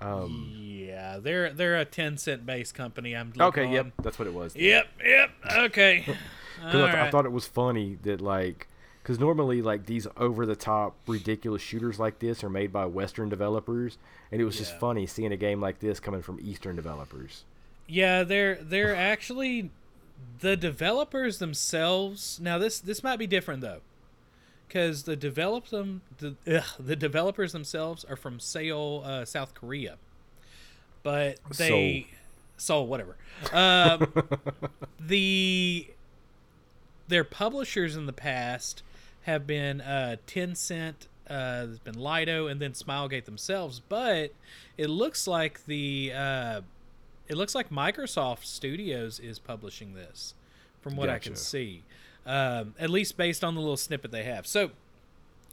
Um, yeah, they're they're a Tencent based company. I'm okay, looking yep, that's what it was. Yep, yep. Okay. Because I, th- I thought it was funny that like, because normally like these over the top ridiculous shooters like this are made by Western developers, and it was just funny seeing a game like this coming from Eastern developers. Yeah, they're they're actually the developers themselves. Now this this might be different though, because the develop them the ugh, the developers themselves are from Seoul, uh, South Korea, but they Seoul. Whatever. Um, the their publishers in the past have been uh, Tencent, Uh, there's been Lido and then Smilegate themselves, but it looks like the uh, it looks like Microsoft Studios is publishing this, from what I can see, um, at least based on the little snippet they have. So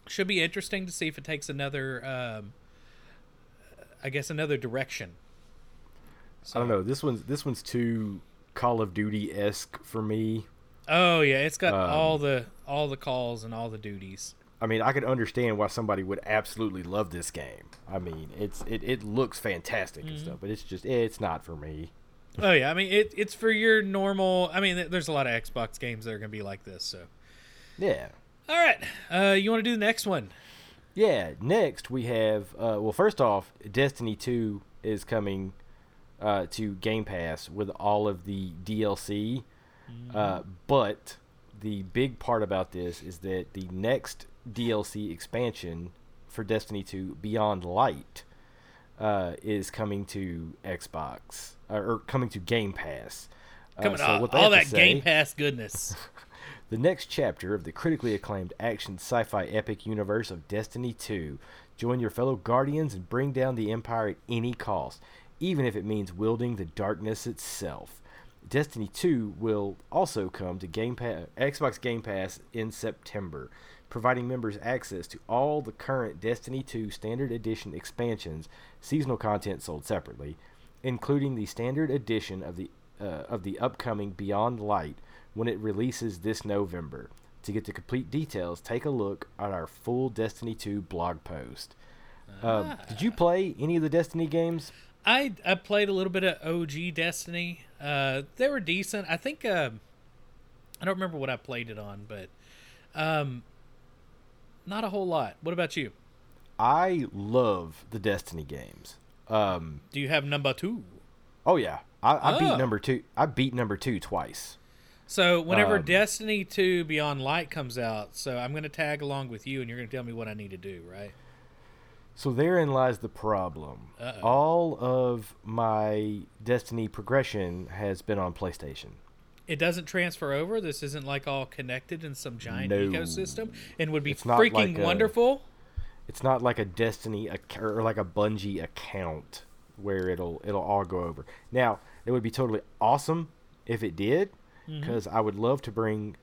should be interesting to see if it takes another, um, I guess, another direction. So. I don't know. This one's this one's too Call of Duty esque for me. Oh yeah, it's got Um, all the all the calls and all the duties. I mean, I could understand why somebody would absolutely love this game. I mean, it's it, it looks fantastic and stuff, but it's just it's not for me. Oh yeah, I mean it, it's for your normal. I mean, there's a lot of Xbox games that are gonna be like this. So, Yeah. all right, uh, you want to do the next one? Yeah. Next we have uh, well, first off, Destiny Two is coming uh, to Game Pass with all of the DLC. Uh, but the big part about this is that the next DLC expansion for Destiny 2 Beyond Light uh, is coming to Xbox uh, or coming to Game Pass. Uh, Coming so all, all that to Game Pass goodness. the next chapter of the critically acclaimed action sci fi epic universe of Destiny 2. Join your fellow Guardians and bring down the Empire at any cost, even if it means wielding the darkness itself. Destiny 2 will also come to Game Pass, Xbox Game Pass in September, providing members access to all the current Destiny 2 Standard Edition expansions, seasonal content sold separately, including the Standard Edition of the uh, of the upcoming Beyond Light when it releases this November. To get the complete details, take a look at our full Destiny 2 blog post. Um, did you play any of the Destiny games? I I played a little bit of OG Destiny. Uh, they were decent. I think uh, I don't remember what I played it on, but um, not a whole lot. What about you? I love the Destiny games. Um, Do you have number two? oh yeah, I, I Oh. beat number two. I beat number two twice. So whenever Um, Destiny 2 Beyond Light comes out, so I'm going to tag along with you and you're going to tell me what I need to do, right? So therein lies the problem. Uh-oh. All of my Destiny progression has been on PlayStation. It doesn't transfer over. This isn't like all connected in some giant No. ecosystem and would be It's freaking like a- wonderful. It's not like a Destiny or like a Bungie account where it'll it'll all go over. Now, it would be totally awesome if it did because I would love to bring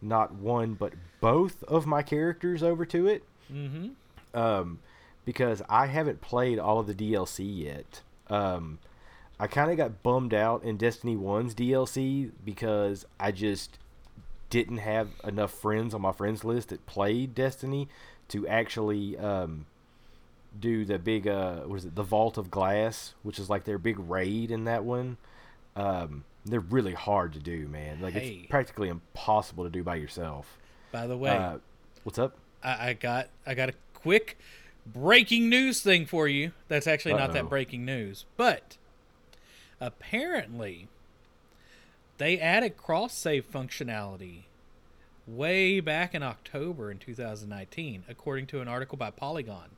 not one but both of my characters over to it. Mm-hmm. um, because I haven't played all of the DLC yet. Um, I kind of got bummed out in Destiny 1's DLC because I just didn't have enough friends on my friends list that played Destiny to actually um, do the big uh, what is it, the Vault of Glass, which is like their big raid in that one. Um, they're really hard to do, man. Like Hey. it's practically impossible to do by yourself. By the way, Uh, what's up? I, I got I got a quick breaking news thing for you. That's actually not that breaking news, but apparently they added cross save functionality way back in October in 2019, according to an article by Polygon.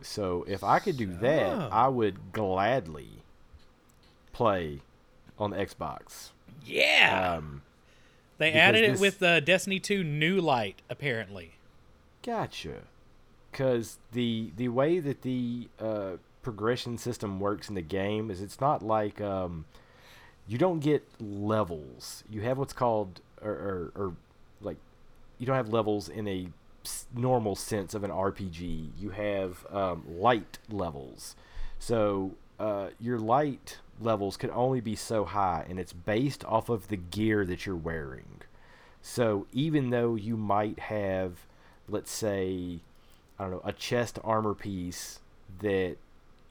So if I could do that, I would gladly play on the Xbox. Yeah, Um, they added it this- with uh, Destiny 2 New Light. Apparently, gotcha. Because the the way that the uh, progression system works in the game is it's not like um, you don't get levels. You have what's called or, or, or like you don't have levels in a normal sense of an RPG. You have um, light levels. So uh, your light levels can only be so high, and it's based off of the gear that you're wearing. So even though you might have, let's say, I don't know, a chest armor piece that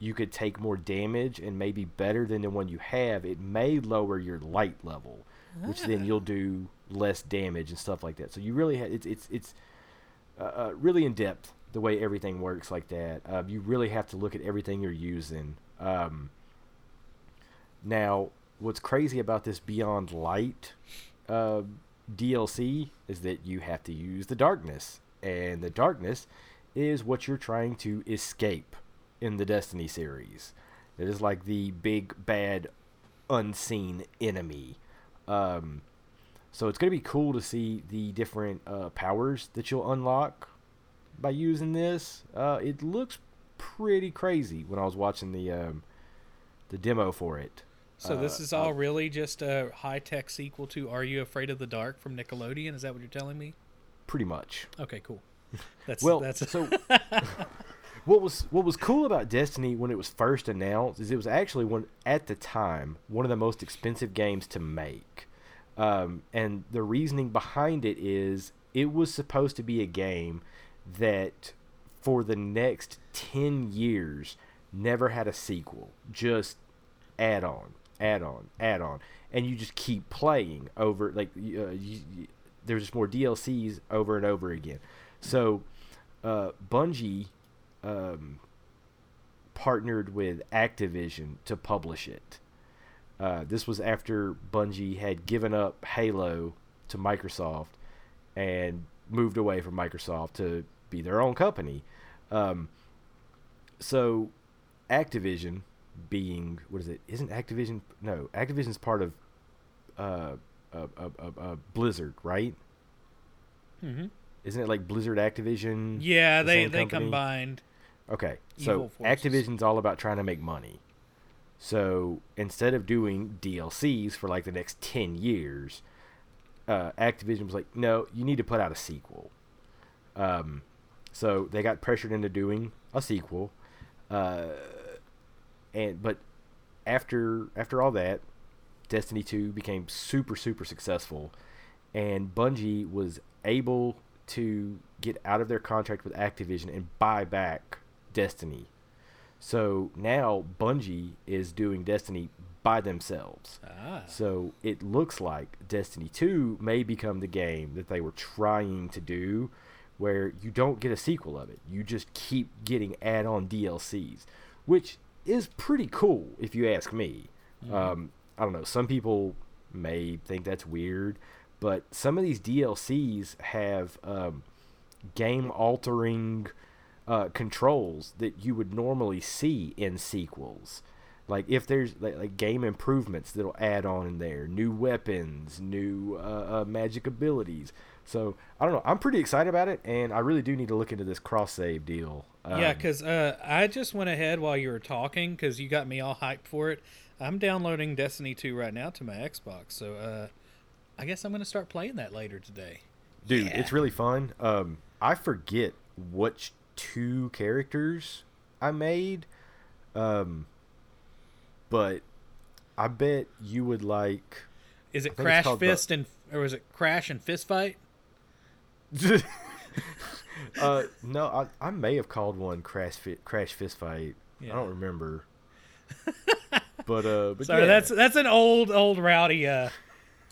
you could take more damage and maybe better than the one you have, it may lower your light level, which then you'll do less damage and stuff like that. So you really ha- it's it's it's uh, uh, really in depth the way everything works like that. Uh, you really have to look at everything you're using. Um, now, what's crazy about this Beyond Light uh, DLC is that you have to use the darkness, and the darkness is what you're trying to escape in the Destiny series. It is like the big bad unseen enemy. Um, so it's going to be cool to see the different uh, powers that you'll unlock. by using this. Uh, it looks pretty crazy when I was watching the um, the demo for it. So this Uh, is all really just a high tech sequel to Are You Afraid of the Dark from Nickelodeon? Is that what you're telling me? Pretty much. Okay, cool. That's Well, that's so what was what was cool about Destiny when it was first announced is it was actually one at the time one of the most expensive games to make, um, and the reasoning behind it is it was supposed to be a game that for the next ten years never had a sequel, just add on, add on, add on, and you just keep playing over like uh, you, you, there's just more DLCs over and over again. So uh, Bungie um, partnered with Activision to publish it. Uh, this was after Bungie had given up Halo to Microsoft and moved away from Microsoft to be their own company. Um, so Activision being what is it? Isn't Activision no Activision's part of uh, uh, uh, Blizzard, right? hmm Isn't it like Blizzard Activision? Yeah, the they they company? combined. Okay, so. Activision's all about trying to make money. So instead of doing DLCs for like the next ten years, uh, Activision was like, "No, you need to put out a sequel." Um, so they got pressured into doing a sequel, uh, and but after after all that, Destiny Two became super super successful, and Bungie was able to get out of their contract with Activision and buy back Destiny. So now Bungie is doing Destiny by themselves. Ah, So it looks like Destiny 2 may become the game that they were trying to do where you don't get a sequel of it. You just keep getting add on DLCs, which is pretty cool if you ask me. Um, I don't know. Some people may think that's weird, but some of these DLCs have um, game altering uh, controls that you would normally see in sequels. Like if there's like, like game improvements that'll add on in there, new weapons, new uh, uh, magic abilities. So I don't know. I'm pretty excited about it, and I really do need to look into this cross save deal. yeah, Um, because uh, I just went ahead while you were talking because you got me all hyped for it. I'm downloading Destiny 2 right now to my Xbox, so uh, I guess I'm gonna start playing that later today. dude, Yeah. it's really fun. Um, I forget which two characters I made, um, but I bet you would like. Is it Crash called the- Fist and or was it Crash and Fist Fight? uh, no, I, I may have called one crash fi- crash fist fight. Yeah. I don't remember. but uh, but Sorry, yeah. that's that's an old old rowdy uh,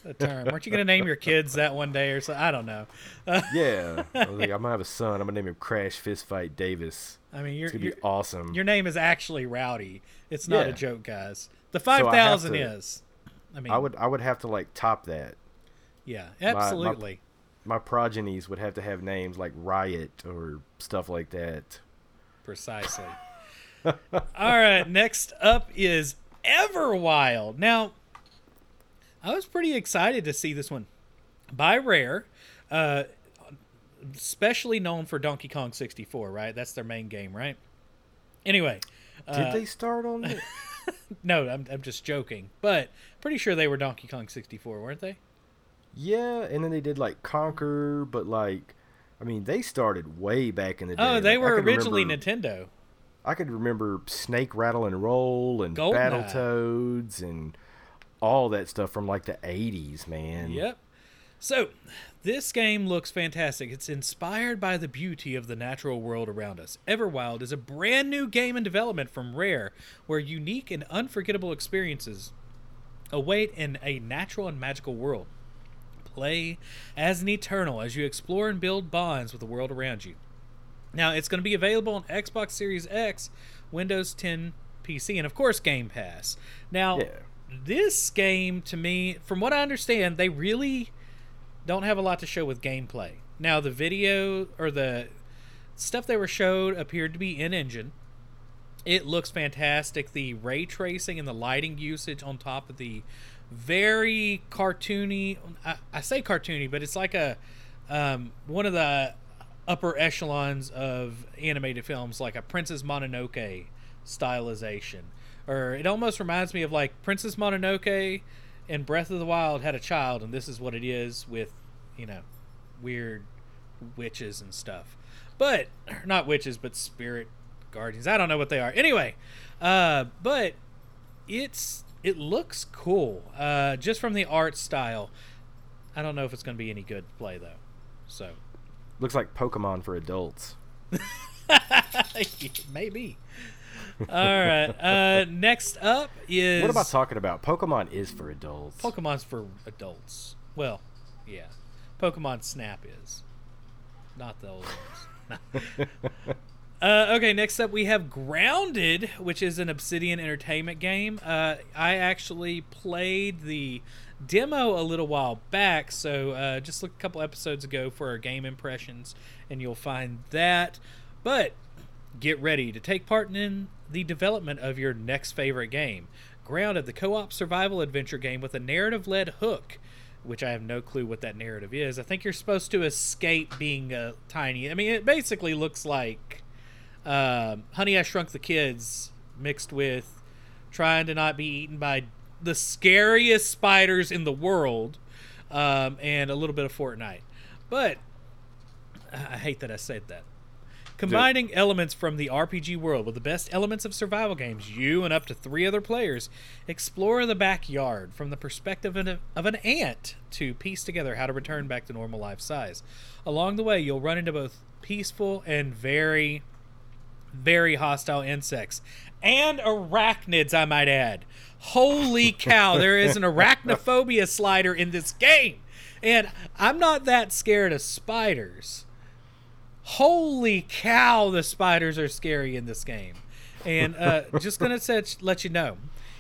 a term. Weren't you gonna name your kids that one day or so? I don't know. Uh, yeah. I was like, I'm gonna have a son. I'm gonna name him Crash Fistfight Davis. I mean, your It's gonna be awesome. your name is actually Rowdy. It's not a joke, guys. The five thousand is. I mean, I would I would have to like top that. yeah, my- absolutely. My progenies would have to have names like Riot or stuff like that. Precisely. All right, next up is Everwild. Now, I was pretty excited to see this one by Rare, uh, especially known for Donkey Kong 64, right? That's their main game, right? Anyway, Did uh, they start on it? no, I'm, I'm just joking, but pretty sure they were Donkey Kong 64, weren't they? yeah, and then they did like Conker, but like, I mean, they started way back in the day. Oh, they Like, were originally remember- Nintendo. I could remember Snake Rattle and Roll and GoldenEye. Battletoads and all that stuff from like the 80s, man. Yep. So, this game looks fantastic. It's inspired by the beauty of the natural world around us. Everwild is a brand new game in development from Rare, where unique and unforgettable experiences await in a natural and magical world. Play as an eternal as you explore and build bonds with the world around you. Now, it's going to be available on Xbox Series X, Windows 10 PC, and of course, Game Pass. Now, Yeah. This game, to me, from what I understand, they really don't have a lot to show with gameplay. Now, the video or the stuff they were showed appeared to be in engine. It looks fantastic. The ray tracing and the lighting usage on top of the very cartoony. I, I say cartoony, but it's like a um, one of the upper echelons of animated films, like a Princess Mononoke stylization, or it almost reminds me of like Princess Mononoke and Breath of the Wild had a child, and this is what it is with, you know, weird witches and stuff. But not witches, but spirit guardians. I don't know what they are. Anyway, uh, but it's it looks cool uh, just from the art style. I don't know if it's going to be any good to play though. So Looks like Pokemon for adults. maybe. All right. Uh, next up is What about talking about Pokemon is for adults? Pokemon's for adults. Well, yeah. Pokemon Snap is. Not the old ones. Uh, okay, next up we have Grounded, which is an Obsidian Entertainment game. Uh, I actually played the demo a little while back, so uh, just look a couple episodes ago for our game impressions, and you'll find that. But get ready to take part in the development of your next favorite game. Grounded, the co op survival adventure game with a narrative led hook, which I have no clue what that narrative is. I think you're supposed to escape being a tiny. I mean, it basically looks like um, Honey, I Shrunk the Kids mixed with trying to not be eaten by the scariest spiders in the world um, and a little bit of Fortnite. But I hate that I said that. Combining elements from the RPG world with the best elements of survival games, you and up to three other players explore the backyard from the perspective of an, of an ant to piece together how to return back to normal life size. Along the way, you'll run into both peaceful and very, very hostile insects and arachnids, I might add. Holy cow, there is an arachnophobia slider in this game. And I'm not that scared of spiders holy cow, the spiders are scary in this game. And uh, just gonna set, let you know,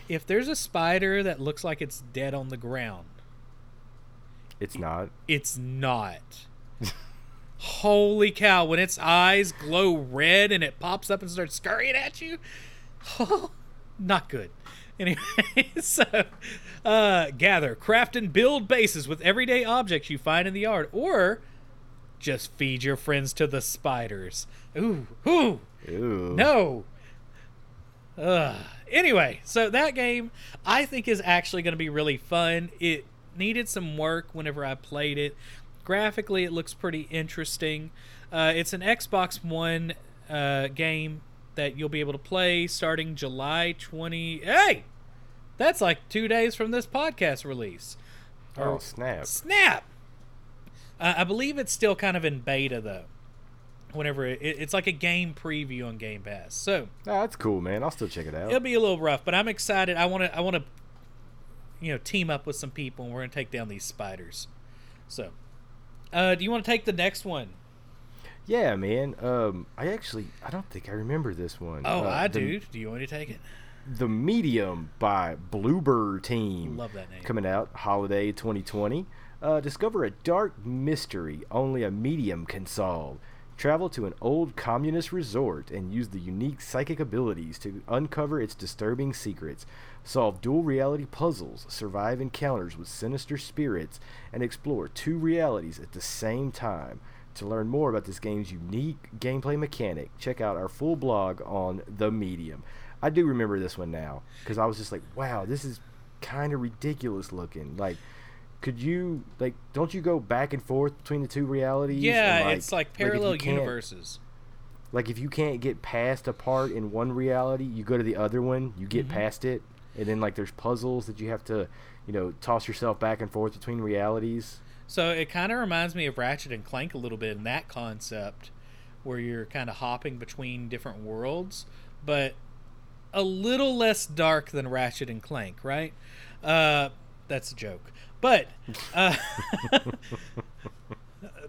if there's a spider that looks like it's dead on the ground, It's not. it's not. holy cow! When its eyes glow red and it pops up and starts scurrying at you, not good. Anyway, so uh, gather, craft, and build bases with everyday objects you find in the yard, or just feed your friends to the spiders. Ooh, ooh, Ooh. no. Ugh. Anyway, so that game I think is actually going to be really fun. It needed some work whenever I played it. Graphically, it looks pretty interesting. Uh, it's an Xbox One uh, game that you'll be able to play starting July 20. Hey! That's like two days from this podcast release. Oh, snap. Snap! Uh, I believe it's still kind of in beta though. Whenever it, it's like a game preview on Game Pass, so Oh, that's cool, man. I'll still check it out. it'll be a little rough. But I'm excited. I want to. I want to. You know, team up with some people, and we're gonna take down these spiders. So, uh, do you want to take the next one? Yeah, man. Um, I actually, I don't think I remember this one. Oh, Uh, I the, do. Do you want me to take it? The Medium by Bloober Team. Love that name. Coming out holiday 2020. Uh, discover a dark mystery only a medium can solve. Travel to an old communist resort and use the unique psychic abilities to uncover its disturbing secrets. Solve dual reality puzzles, survive encounters with sinister spirits, and explore two realities at the same time. To learn more about this game's unique gameplay mechanic, check out our full blog on The Medium. I do remember this one now because I was just like, wow, this is kind of ridiculous looking. Like, could you like? Don't you go back and forth between the two realities? Yeah, and, it's like parallel can't- universes. Like if you can't get past a part in one reality, you go to the other one, you get Mhm. past it, and then like there's puzzles that you have to, you know, toss yourself back and forth between realities. So it kind of reminds me of Ratchet and Clank a little bit in that concept, where you're kind of hopping between different worlds, but a little less dark than Ratchet and Clank, right? Uh, that's a joke, but uh,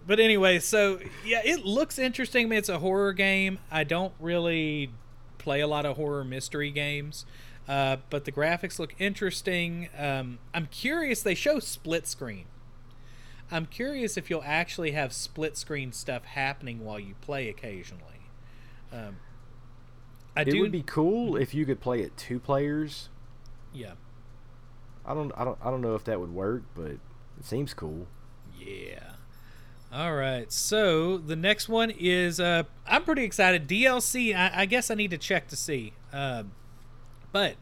but anyway, so yeah, it looks interesting. I mean, it's a horror game. I don't really play a lot of horror mystery games. Uh, but the graphics look interesting. Um, I'm curious. They show split screen. I'm curious if you'll actually have split screen stuff happening while you play occasionally. Um, I it do. would be cool if you could play it two players. yeah, I don't, I don't, I don't know if that would work, but it seems cool. yeah. All right. So the next one is uh, I'm pretty excited. DLC. I, I guess I need to check to see. Uh, but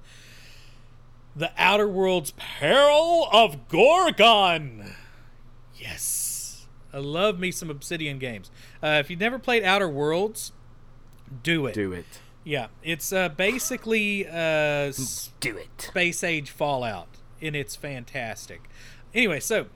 the Outer Worlds Peril of Gorgon. Yes, I love me some Obsidian games. Uh, if you've never played Outer Worlds, do it. Do it. Yeah, it's uh, basically uh, Do it. space age Fallout, and it's fantastic. Anyway, so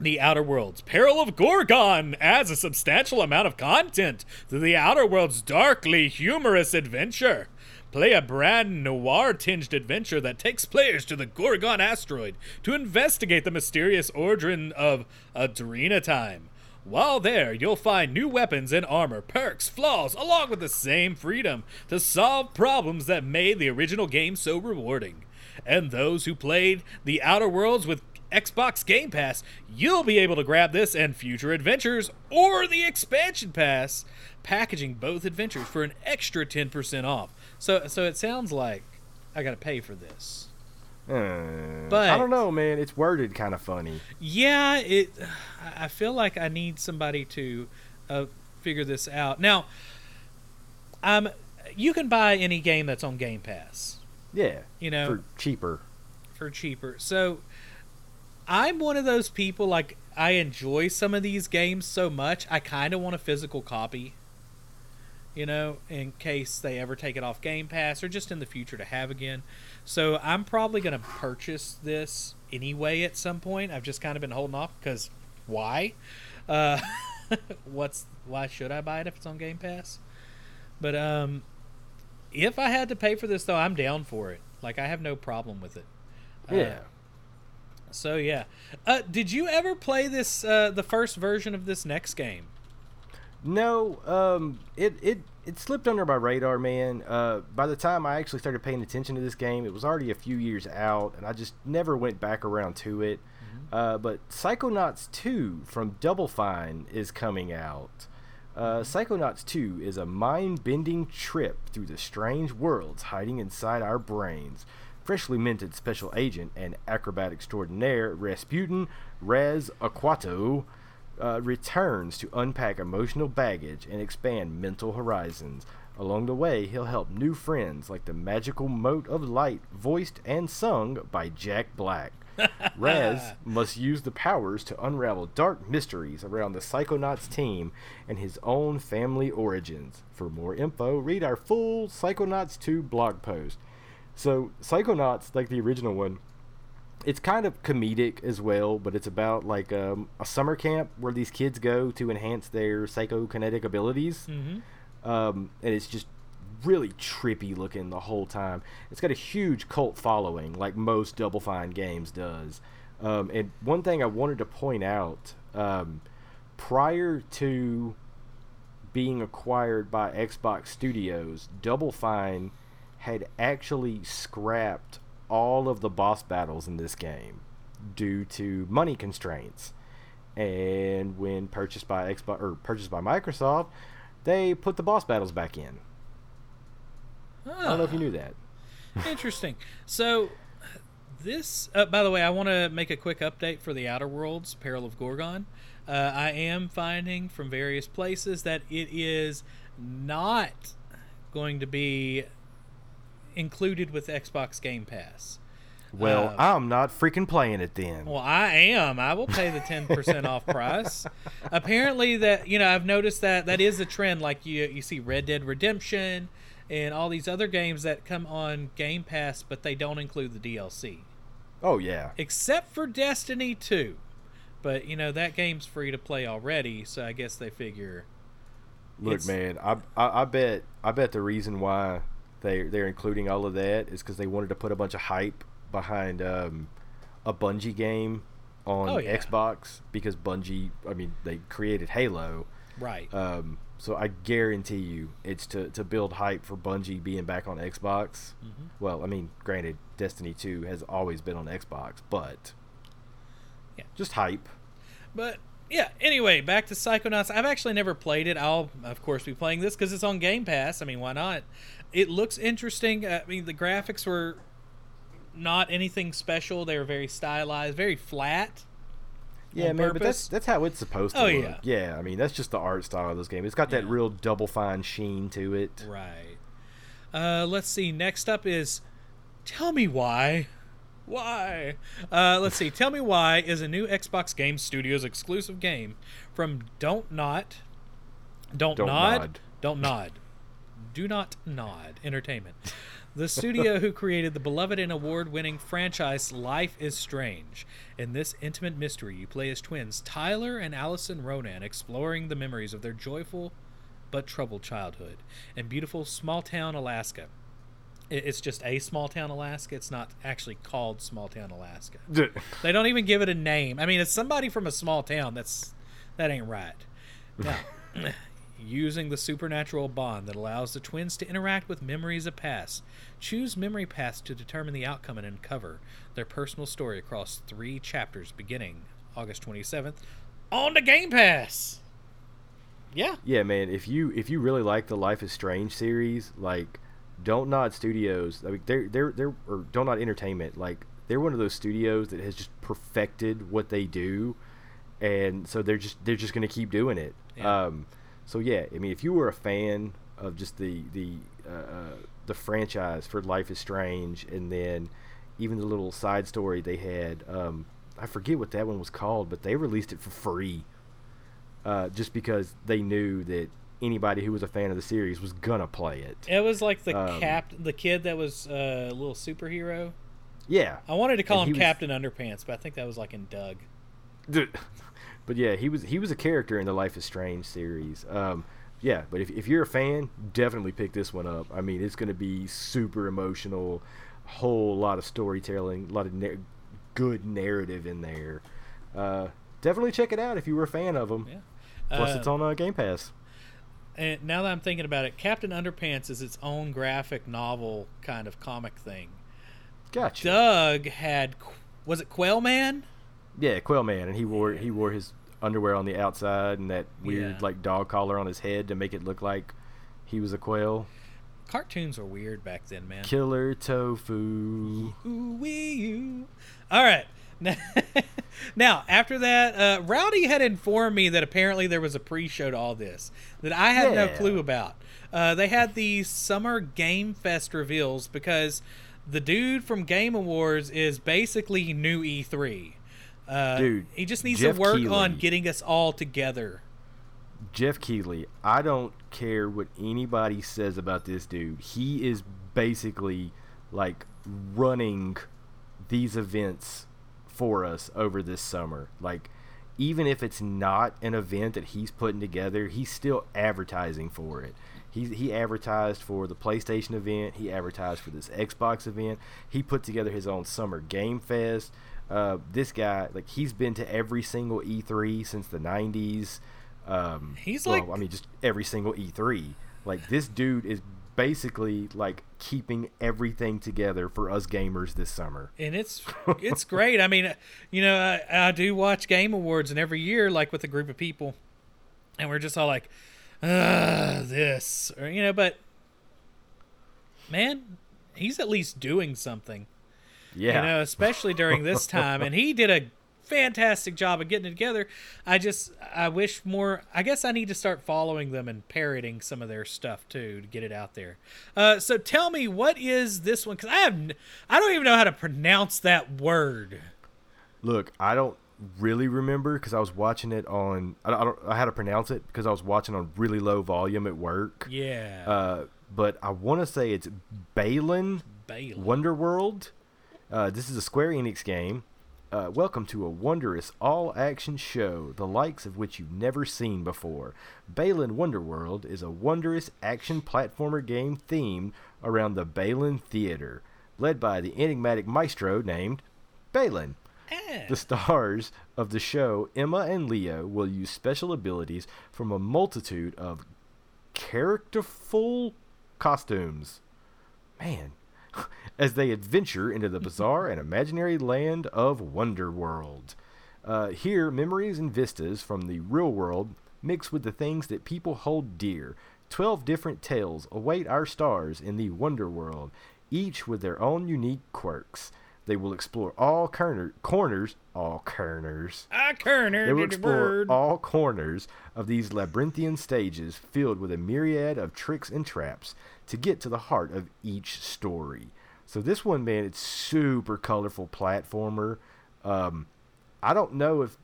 the Outer Worlds Peril of Gorgon adds a substantial amount of content to the Outer Worlds' darkly humorous adventure. Play a brand noir tinged adventure that takes players to the Gorgon asteroid to investigate the mysterious origin of Adrena Time. While there, you'll find new weapons and armor, perks, flaws, along with the same freedom to solve problems that made the original game so rewarding. And those who played the Outer Worlds with Xbox Game Pass, you'll be able to grab this and future adventures or the expansion pass, packaging both adventures for an extra 10% off. So so it sounds like I got to pay for this. Uh, But- I don't know, man. It's worded kind of funny. Yeah, it. I feel like I need somebody to uh, figure this out. Now, um, you can buy any game that's on Game Pass, Yeah. you know, For cheaper. for cheaper. So, I'm one of those people like I enjoy some of these games so much, I kind of want a physical copy. You know, in case they ever take it off Game Pass or just in the future to have again. So I'm probably going to purchase this anyway at some point. I've just kind of been holding off because why? Uh, what's why should I buy it if it's on Game Pass? But um, if I had to pay for this though, I'm down for it. Like I have no problem with it. Uh, Yeah. so yeah, uh, did you ever play this uh, the first version of this next game? No, um, it, it it slipped under my radar, man. Uh, by the time I actually started paying attention to this game, it was already a few years out, and I just never went back around to it. Uh, but Psychonauts 2 from Double Fine is coming out. Uh, Psychonauts 2 is a mind bending trip through the strange worlds hiding inside our brains. Freshly minted special agent and acrobat extraordinaire Razputin Raz Aquato uh, returns to unpack emotional baggage and expand mental horizons. Along the way, he'll help new friends like the magical Mote of Light, voiced and sung by Jack Black. Raz must use the powers to unravel dark mysteries around the Psychonauts team and his own family origins. For more info, read our full Psychonauts 2 blog post. So, Psychonauts, like the original one, it's kind of comedic as well, but it's about like um, a summer camp where these kids go to enhance their psychokinetic abilities. Mm-hmm. Um, and it's just really trippy looking the whole time. It's got a huge cult following, like most Double Fine games does. Um, and one thing I wanted to point out um, prior to being acquired by Xbox Studios, Double Fine had actually scrapped all of the boss battles in this game due to money constraints. And when purchased by Xbox or purchased by Microsoft, they put the boss battles back in. I don't know if you knew that. Interesting. So, this, uh, by the way, I want to make a quick update for the Outer Worlds Peril of Gorgon. Uh, I am finding from various places that it is not going to be included with Xbox Game Pass. Well, Uh, I'm not freaking playing it then. Well, I am. I will pay the ten percent off price. Apparently, that you know, I've noticed that that is a trend. Like you, you see Red Dead Redemption and all these other games that come on Game Pass, but they don't include the DLC, oh yeah. except for Destiny Two. But you know that game's free to play already, so I guess they figure. Look, man, I, I I bet I bet the reason why they they're including all of that is because they wanted to put a bunch of hype behind um, a Bungie game on Oh, yeah. Xbox because Bungie, I mean, they created Halo. Right. Um, so I guarantee you, it's to, to build hype for Bungie being back on Xbox. Mhm. Well, I mean, granted, Destiny Two has always been on Xbox, but Yeah. just hype. But yeah, anyway, back to Psychonauts. I've actually never played it. I'll of course be playing this because it's on Game Pass. I mean, why not? It looks interesting. I mean, the graphics were not anything special. They were very stylized, very flat. Yeah, man, but that's that's how it's supposed to Oh, look. yeah. yeah. I mean, that's just the art style of this game. It's got that Yeah. real double fine sheen to it. Right. Uh, let's see. Next up is Tell Me Why. Why? Uh, let's see. Tell Me Why is a new Xbox Game Studios exclusive game from Don't Not. Don't, Don't nod. Nod. Don't Nod. Do Not Nod Entertainment. The studio who created the beloved and award winning franchise Life is Strange. In this intimate mystery, you play as twins Tyler and Alyson Ronan, exploring the memories of their joyful but troubled childhood in beautiful small town Alaska. It's just a small town Alaska. It's not actually called small town Alaska. They don't even give it a name. I mean, it's somebody from a small town. That's that ain't right. Now, using the supernatural bond that allows the twins to interact with memories of past, choose memory paths to determine the outcome and uncover their personal story across three chapters, beginning August twenty seventh on the Game Pass. Yeah, Yeah, man. If you if you really like the Life is Strange series, like Don't Nod Studios, I mean, they're they're they're or Don't Nod Entertainment, like they're one of those studios that has just perfected what they do, and so they're just they're just gonna keep doing it. Yeah. Um, so yeah, I mean, if you were a fan of just the the uh, uh, the franchise for Life is Strange, and then even the little side story they had, um, I forget what that one was called, but they released it for free uh, just because they knew that anybody who was a fan of the series was gonna play it. it was like the Um, cap, the kid that was uh, a little superhero. Yeah, I wanted to call And him he was- Captain Underpants, but I think that was like in Doug. but yeah, he was he was a character in the Life is Strange series. Um, yeah, but if if you're a fan, definitely pick this one up. I mean, it's gonna be super emotional, whole lot of storytelling, a lot of na- good narrative in there. Uh, definitely check it out if you were a fan of them. Yeah. Plus, Uh, it's on uh, Game Pass. And now that I'm thinking about it, Captain Underpants is its own graphic novel kind of comic thing. Gotcha. Doug had was it Quail Man? Yeah, Quail Man, and he wore he wore his underwear on the outside and that weird Yeah. like dog collar on his head to make it look like he was a quail. Cartoons were weird back then, man. Killer tofu. Ooh wee you. All right. now, after that, uh, Rowdy had informed me that apparently there was a pre-show to all this that I had no clue about. Uh, they had the Summer Game Fest reveals because the dude from Game Awards is basically new E3. Uh, Dude, he just needs Jeff to work on getting us all together. Jeff Keighley, I don't care what anybody says about this dude. He is basically like running these events for us over this summer. Like even if it's not an event that he's putting together, he's still advertising for it. He he advertised for the PlayStation event. He advertised for this Xbox event. He put together his own summer game fest. Uh, this guy, like, he's been to every single E3 since the '90s. Um, He's well, like- I mean, just every single E3. Like, this dude is basically like keeping everything together for us gamers this summer. and it's it's great. I mean, you know, I, I do watch Game Awards, and every year, like with a group of people, and we're just all like, "Ah, this," or you know, but man, he's at least doing something. Yeah. You know, especially during this time, and he did a fantastic job of getting it together. I just, I wish more. I guess I need to start following them and parroting some of their stuff too to get it out there. Uh, so tell me, what is this one? Because I have, I don't even know how to pronounce that word. Look, I don't really remember because I was watching it on. I, I don't. I had to pronounce it because I was watching on really low volume at work. Yeah, Uh, but I want to say it's Balan Bailey. Wonderworld. Uh, this is a Square Enix game. Uh, welcome to a wondrous all-action show, the likes of which you've never seen before. Balan Wonderworld is a wondrous action platformer game themed around the Balan Theater, led by the enigmatic maestro named Balan. Eh. The stars of the show, Emma and Leo, will use special abilities from a multitude of characterful costumes. Man. As they adventure into the bizarre and imaginary land of Wonderworld. Uh, here, memories and vistas from the real world mix with the things that people hold dear. Twelve different tales await our stars in the Wonder World, each with their own unique quirks. They will explore all corner, corners, all corners. Ah, Kerner, They will explore all corners of these labyrinthian stages filled with a myriad of tricks and traps to get to the heart of each story. So this one, man, it's super colorful platformer. Um, I don't know if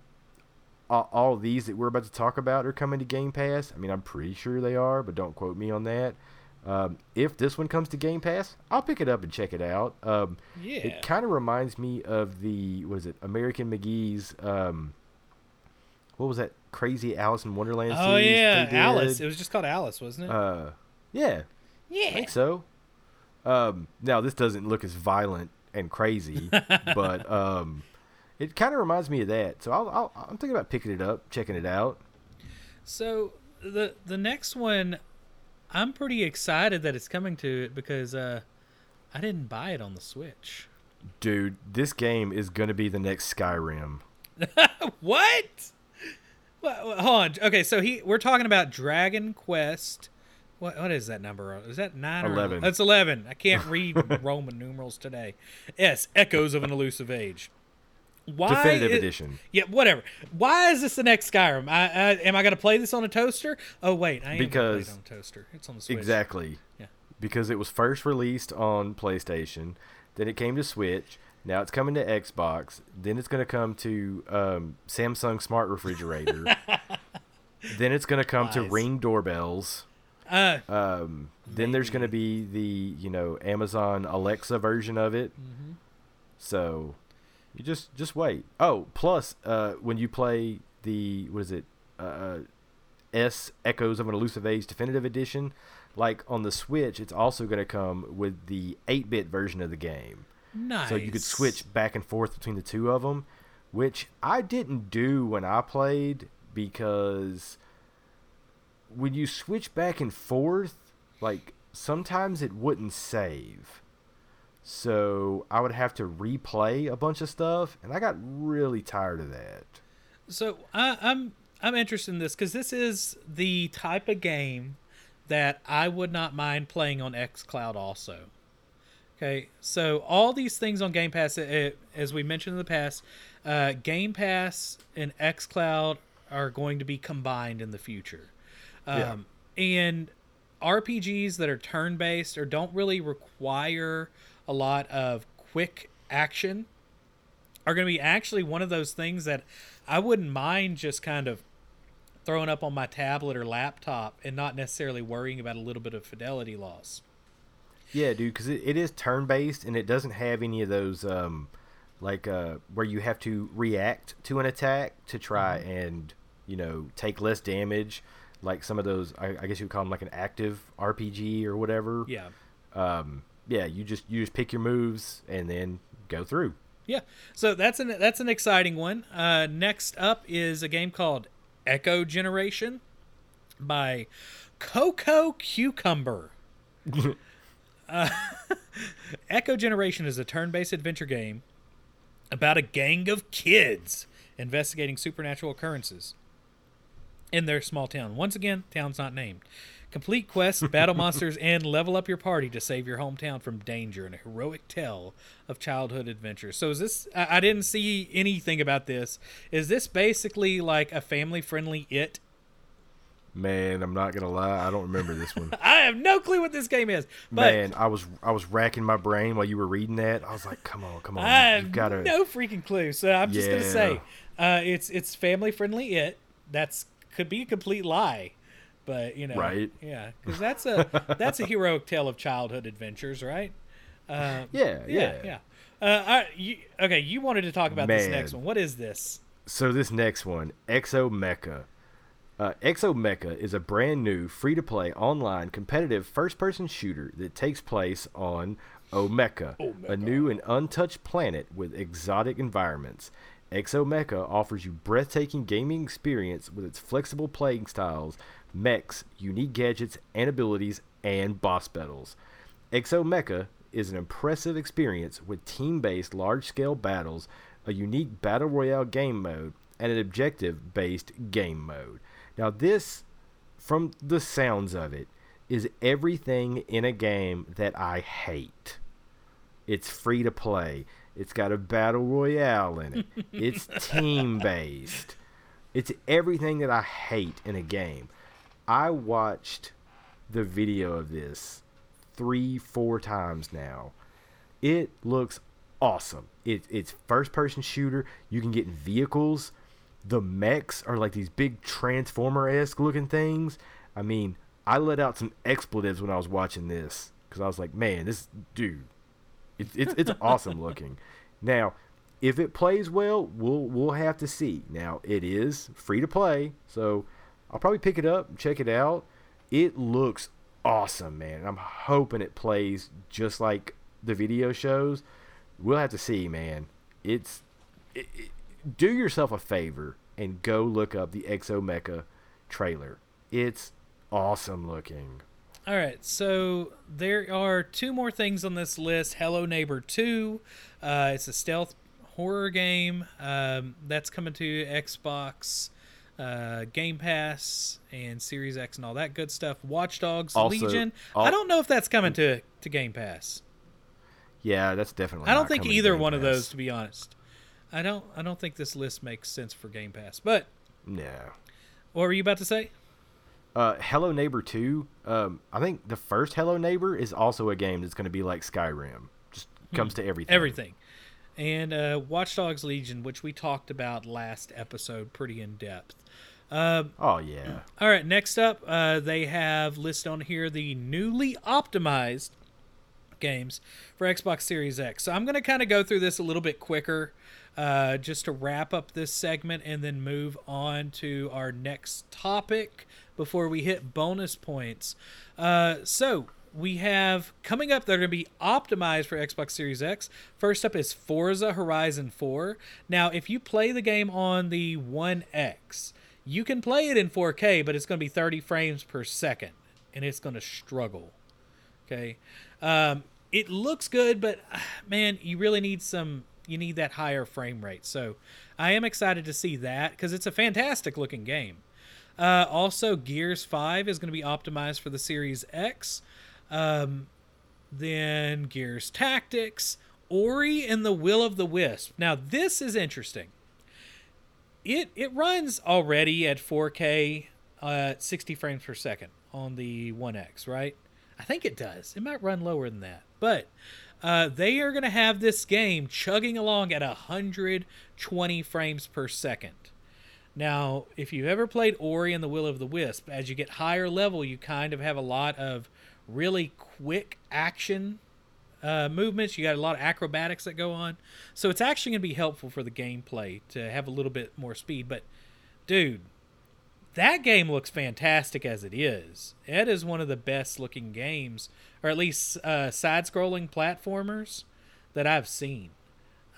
all, all these that we're about to talk about are coming to Game Pass. I mean, I'm pretty sure they are, but don't quote me on that. Um, if this one comes to Game Pass, I'll pick it up and check it out. Um, Yeah. It kind of reminds me of the what is it, American McGee's. Um, what was that crazy Alice in Wonderland? oh series yeah. Alice. It was just called Alice, wasn't it? Uh, yeah, I yeah. think so. Um, now this doesn't look as violent and crazy, but um, it kind of reminds me of that. So I'll, I'll, I'm thinking about picking it up, checking it out. So the the next one, I'm pretty excited that it's coming to it because uh, I didn't buy it on the Switch. Dude, this game is gonna be the next Skyrim. what? Well, hold on. Okay, so he we're talking about Dragon Quest. What what is that number? Is that nine or 11. That's eleven. I can't read Roman numerals today. Yes, Echoes of an Elusive Age. Why? Definitive edition. Yeah, whatever. Why is this the next Skyrim? I, I, am I gonna play this on a toaster? Oh wait, I am Because- it on a toaster. It's on the Switch. Exactly. Yeah. Because it was first released on PlayStation, then it came to Switch. Now it's coming to Xbox. Then it's going to come to um, Samsung Smart Refrigerator. then it's going to come to Ring doorbells. Uh, Um, then there's going to be the you know Amazon Alexa version of it. Mm-hmm. So you just just wait. Oh, plus uh, when you play the what is it? Uh, S Echoes of an Elusive Age Definitive Edition, like on the Switch, it's also going to come with the 8-bit version of the game. nice. So you could switch back and forth between the two of them, which I didn't do when I played because when you switch back and forth, like sometimes it wouldn't save. So I would have to replay a bunch of stuff, and I got really tired of that. So I, I'm I'm interested in this because this is the type of game that I would not mind playing on XCloud also. Okay, so all these things on Game Pass, uh, as we mentioned in the past, uh, Game Pass and XCloud are going to be combined in the future. Yeah. Um, And RPGs that are turn based or don't really require a lot of quick action are going to be actually one of those things that I wouldn't mind just kind of throwing up on my tablet or laptop and not necessarily worrying about a little bit of fidelity loss. Yeah, dude, because it, it is turn based and it doesn't have any of those um, like uh, where you have to react to an attack to try and you know take less damage. Like some of those, I, I guess you would call them like an active RPG or whatever. Yeah. Um, yeah, you just you just pick your moves and then go through. Yeah. So that's an that's an exciting one. Uh, next up is a game called Echo Generation by Cococucumber. uh, Echo Generation is a turn-based adventure game about a gang of kids investigating supernatural occurrences in their small town. Once again, town's not named. Complete quests, battle monsters, and level up your party to save your hometown from danger in a heroic tale of childhood adventure. So is this? I, I didn't see anything about this. Is this basically like a family-friendly It? Man, I'm not gonna lie, I don't remember this one. I have no clue what this game is. But Man, I was I was racking my brain while you were reading that. I was like, come on, come on, I you've got to. no freaking clue. So I'm just gonna say, uh, it's it's family-friendly It. That's could be a complete lie. But you know, Right. Yeah, because that's a that's a heroic tale of childhood adventures, right? Uh, Yeah, yeah. yeah. Uh, I, you, okay, you wanted to talk about this next one. What is this? So this next one, Exomecha. Uh, Exomecha is a brand new, free-to-play online competitive first-person shooter that takes place on Omeka, a new and untouched planet with exotic environments. Exomecha offers you breathtaking gaming experience with its flexible playing styles, mechs, unique gadgets and abilities, and boss battles. Exomecha is an impressive experience with team-based large-scale battles, a unique battle royale game mode, and an objective-based game mode. Now this, from the sounds of it, is everything in a game that I hate. It's free to play. It's got a battle royale in it. It's team based. It's everything that I hate in a game. I watched the video of this three, four times now. It looks awesome. It, it's first person shooter. You can get in vehicles. The mechs are like these big transformer esque looking things. I mean, I let out some expletives when I was watching this because I was like, man, this dude, it's it's, it's awesome looking. Now, if it plays well, we'll we'll have to see. Now, it is free to play, so I'll probably pick it up check it out. It looks awesome, man. I'm hoping it plays just like the video shows. We'll have to see, man. It's it, it, do yourself a favor and go look up the Exomecha trailer. It's awesome looking. All right, so there are two more things on this list. Hello Neighbor 2. Uh, it's a stealth horror game um, that's coming to Xbox, uh, Game Pass, and Series X, and all that good stuff. Watch Dogs Also- Legion. I don't know if that's coming to to Game Pass. Yeah, that's definitely. I don't think either one of those, to be honest. I don't. I don't think this list makes sense for Game Pass. But No. what were you about to say? Uh, Hello Neighbor 2, um, I think the first Hello Neighbor is also a game that's going to be like Skyrim. Just comes to everything. Everything. And uh, Watch Dogs Legion, which we talked about last episode pretty in depth. Uh, Oh, yeah. all right, next up, uh, they have listed on here the newly optimized games for Xbox Series X. So I'm going to kind of go through this a little bit quicker uh, just to wrap up this segment and then move on to our next topic before we hit bonus points. Uh, so we have coming up, they're going to be optimized for Xbox Series X. First up is Forza Horizon 4. Now, if you play the game on the One X, you can play it in 4K, but it's going to be 30 frames per second, and it's going to struggle. Okay, um, it looks good, but man, you really need some. You need that higher frame rate. So, I am excited to see that because it's a fantastic looking game. Uh, also, Gears 5 is going to be optimized for the Series X. Um, then Gears Tactics, Ori, and the Will of the Wisp. Now, this is interesting. It it runs already at 4K, uh, 60 frames per second on the One X, right? I think it does. It might run lower than that, but uh, they are going to have this game chugging along at 120 frames per second. Now, if you've ever played Ori and the Will of the Wisp, as you get higher level, you kind of have a lot of really quick action uh, movements. You got a lot of acrobatics that go on. So it's actually going to be helpful for the gameplay to have a little bit more speed. But, dude, that game looks fantastic as it is. It is one of the best looking games, or at least uh, side scrolling platformers that I've seen.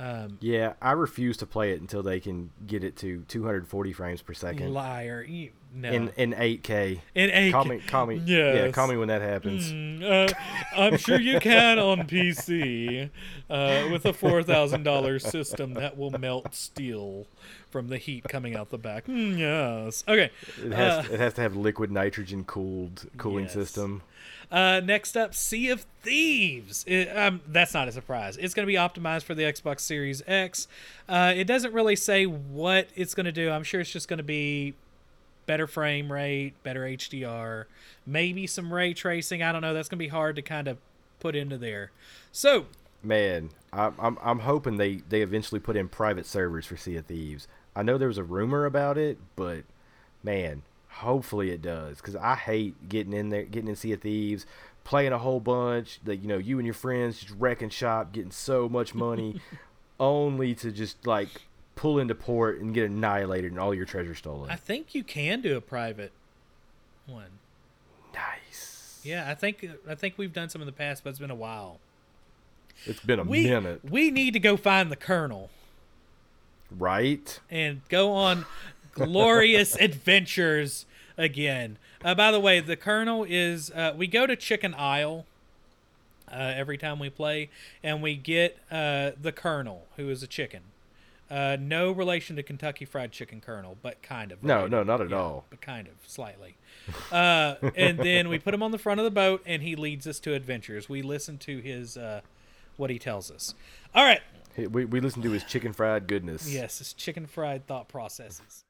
Um, Yeah, I refuse to play it until they can get it to 240 frames per second liar. You, no. in in 8K. In 8K. Call me, call me. Yeah, call me when that happens. Mm, uh, I'm sure you can on PC uh, with a four thousand dollars system that will melt steel from the heat coming out the back. Mm, yes. Okay. It has Uh, it has to have liquid nitrogen cooled cooling Yes. system. Uh, next up, Sea of Thieves. It, um, that's not a surprise. It's going to be optimized for the Xbox Series X. Uh, it doesn't really say what it's going to do. I'm sure it's just going to be better frame rate, better HDR, maybe some ray tracing. I don't know. That's going to be hard to kind of put into there. So, Man, I'm, I'm I'm hoping they they eventually put in private servers for Sea of Thieves. I know there was a rumor about it, but man, hopefully it does because I hate getting in there, getting in Sea of Thieves, playing a whole bunch. That you know, you and your friends just wrecking shop, getting so much money, only to just like pull into port and get annihilated and all your treasure stolen. I think you can do a private one. nice. Yeah, I think I think we've done some in the past, but it's been a while. It's been a We minute, we need to go find the Colonel. right? and go on glorious adventures again. Uh, by the way, the Colonel is uh, we go to Chicken Isle uh, every time we play, and we get uh, the Colonel, who is a chicken. Uh, no relation to Kentucky Fried Chicken Colonel, but kind of. No, related. no, not at Yeah, all. But kind of, slightly. Uh, and then we put him on the front of the boat, and he leads us to adventures. We listen to his uh, what he tells us. All right, We we listened to his chicken fried goodness. Yes, his chicken fried thought processes.